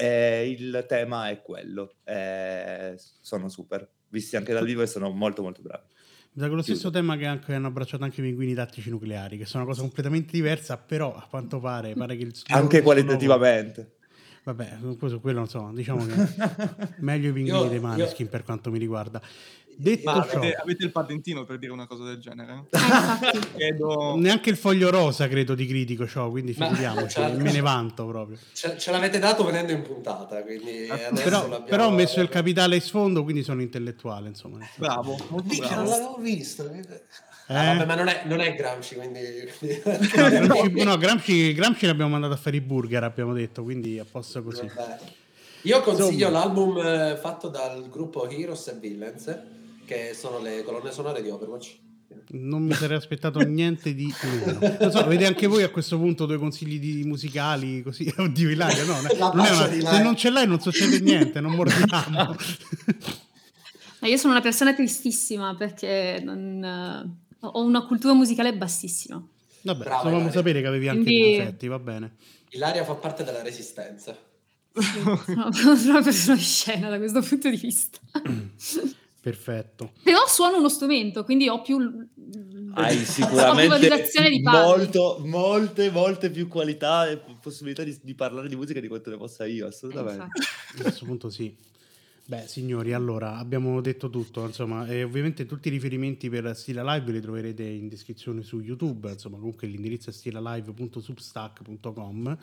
e il tema è quello. E sono super, visti anche dal vivo e sono molto molto bravi. Da quello stesso tema che anche hanno abbracciato anche i pinguini tattici nucleari, che sono una cosa completamente diversa, però a quanto pare, pare che il anche qualitativamente. Nuovo... Vabbè, su quello non so, diciamo che meglio i pinguini dei Maneskin io... per quanto mi riguarda. Detto Ma avete, avete, il patentino per dire una cosa del genere? Eh, Chiedo... Neanche il foglio rosa, credo, di critico ciò, quindi figuriamoci, me ne vanto proprio. Ce, ce, l'avete dato venendo in puntata, quindi ah, però, però, ho messo il capitale in sfondo, quindi sono intellettuale, insomma. Bravo, Mica, non l'avevo visto. Eh? Ah, vabbè, ma non è, non è Gramsci, quindi... No, Gramsci, no, Gramsci, Gramsci l'abbiamo mandato a fare i burger, abbiamo detto, quindi a posto così. Vabbè. Io consiglio Insomma. l'album eh, fatto dal gruppo Heroes e Villains, che sono le colonne sonore di Overwatch. Non mi sarei aspettato niente di meno. Non so, avete anche voi a questo punto due consigli di musicali così? Oddio, Ilaria, no, La non una- di se non ce l'hai non succede niente, non mordiamo. Ma io sono una persona tristissima perché non, eh, ho una cultura musicale bassissima. Vabbè, Brava, dovevamo Ilaria. sapere che avevi anche Quindi- dei difetti, va bene. Ilaria fa parte della resistenza. Sono sono una persona di scena da questo punto di vista. Perfetto. Però suono uno strumento, quindi ho più... Hai sicuramente di parte. molto, molte, molte più qualità e possibilità di, di parlare di musica di quanto ne possa io, Eh, assolutamente. infatti. A questo punto sì. Beh, signori, allora abbiamo detto tutto, insomma, e ovviamente tutti i riferimenti per Stila Live li troverete in descrizione su YouTube, insomma, comunque l'indirizzo è stilalive.substack.com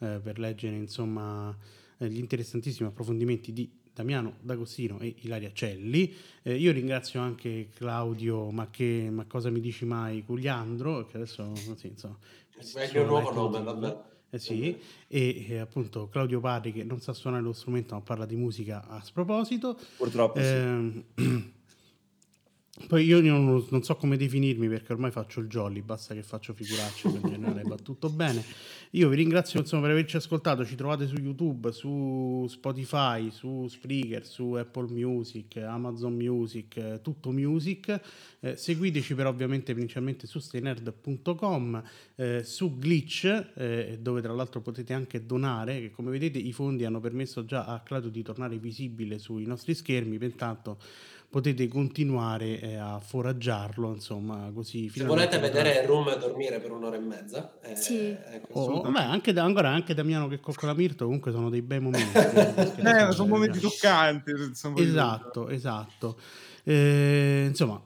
eh, per leggere, insomma, eh, gli interessantissimi approfondimenti di Damiano D'Agostino e Ilaria Celli. Eh, io ringrazio anche Claudio, ma che ma cosa mi dici mai, Cugliandro, che adesso, sì, insomma, mio nuovo nome, vabbè. Eh sì, e, e appunto Claudio Parri che non sa suonare lo strumento ma parla di musica a sproposito. Purtroppo sì. Poi io non, non so come definirmi perché ormai faccio il jolly, basta che faccio figuracce, in generale va tutto bene. Io vi ringrazio insomma, per averci ascoltato, ci trovate su YouTube, su Spotify, su Spreaker, su Apple Music, Amazon Music, tutto music. Eh, seguiteci però ovviamente principalmente su steinerd.com, eh, su Glitch, eh, dove tra l'altro potete anche donare, che come vedete i fondi hanno permesso già a Claudio di tornare visibile sui nostri schermi, pertanto potete continuare eh, a foraggiarlo, insomma, così Se volete vedere Room dormire per un'ora e mezza, eh, Sì. ecco, Oh, beh, anche, da- ancora anche Damiano che coccola Mirto comunque sono dei bei momenti. eh, Eh, sono momenti toccanti. sono proprio- Esatto, esatto. Eh, insomma,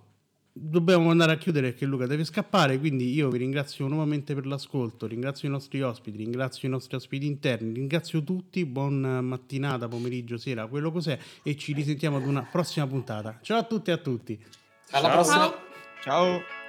dobbiamo andare a chiudere perché Luca deve scappare, quindi io vi ringrazio nuovamente per l'ascolto, ringrazio i nostri ospiti, ringrazio i nostri ospiti interni, ringrazio tutti, buon mattinata, pomeriggio, sera, quello cos'è e ci risentiamo ad una prossima puntata. Ciao a tutti e a tutti. alla Ciao. prossima. Ciao.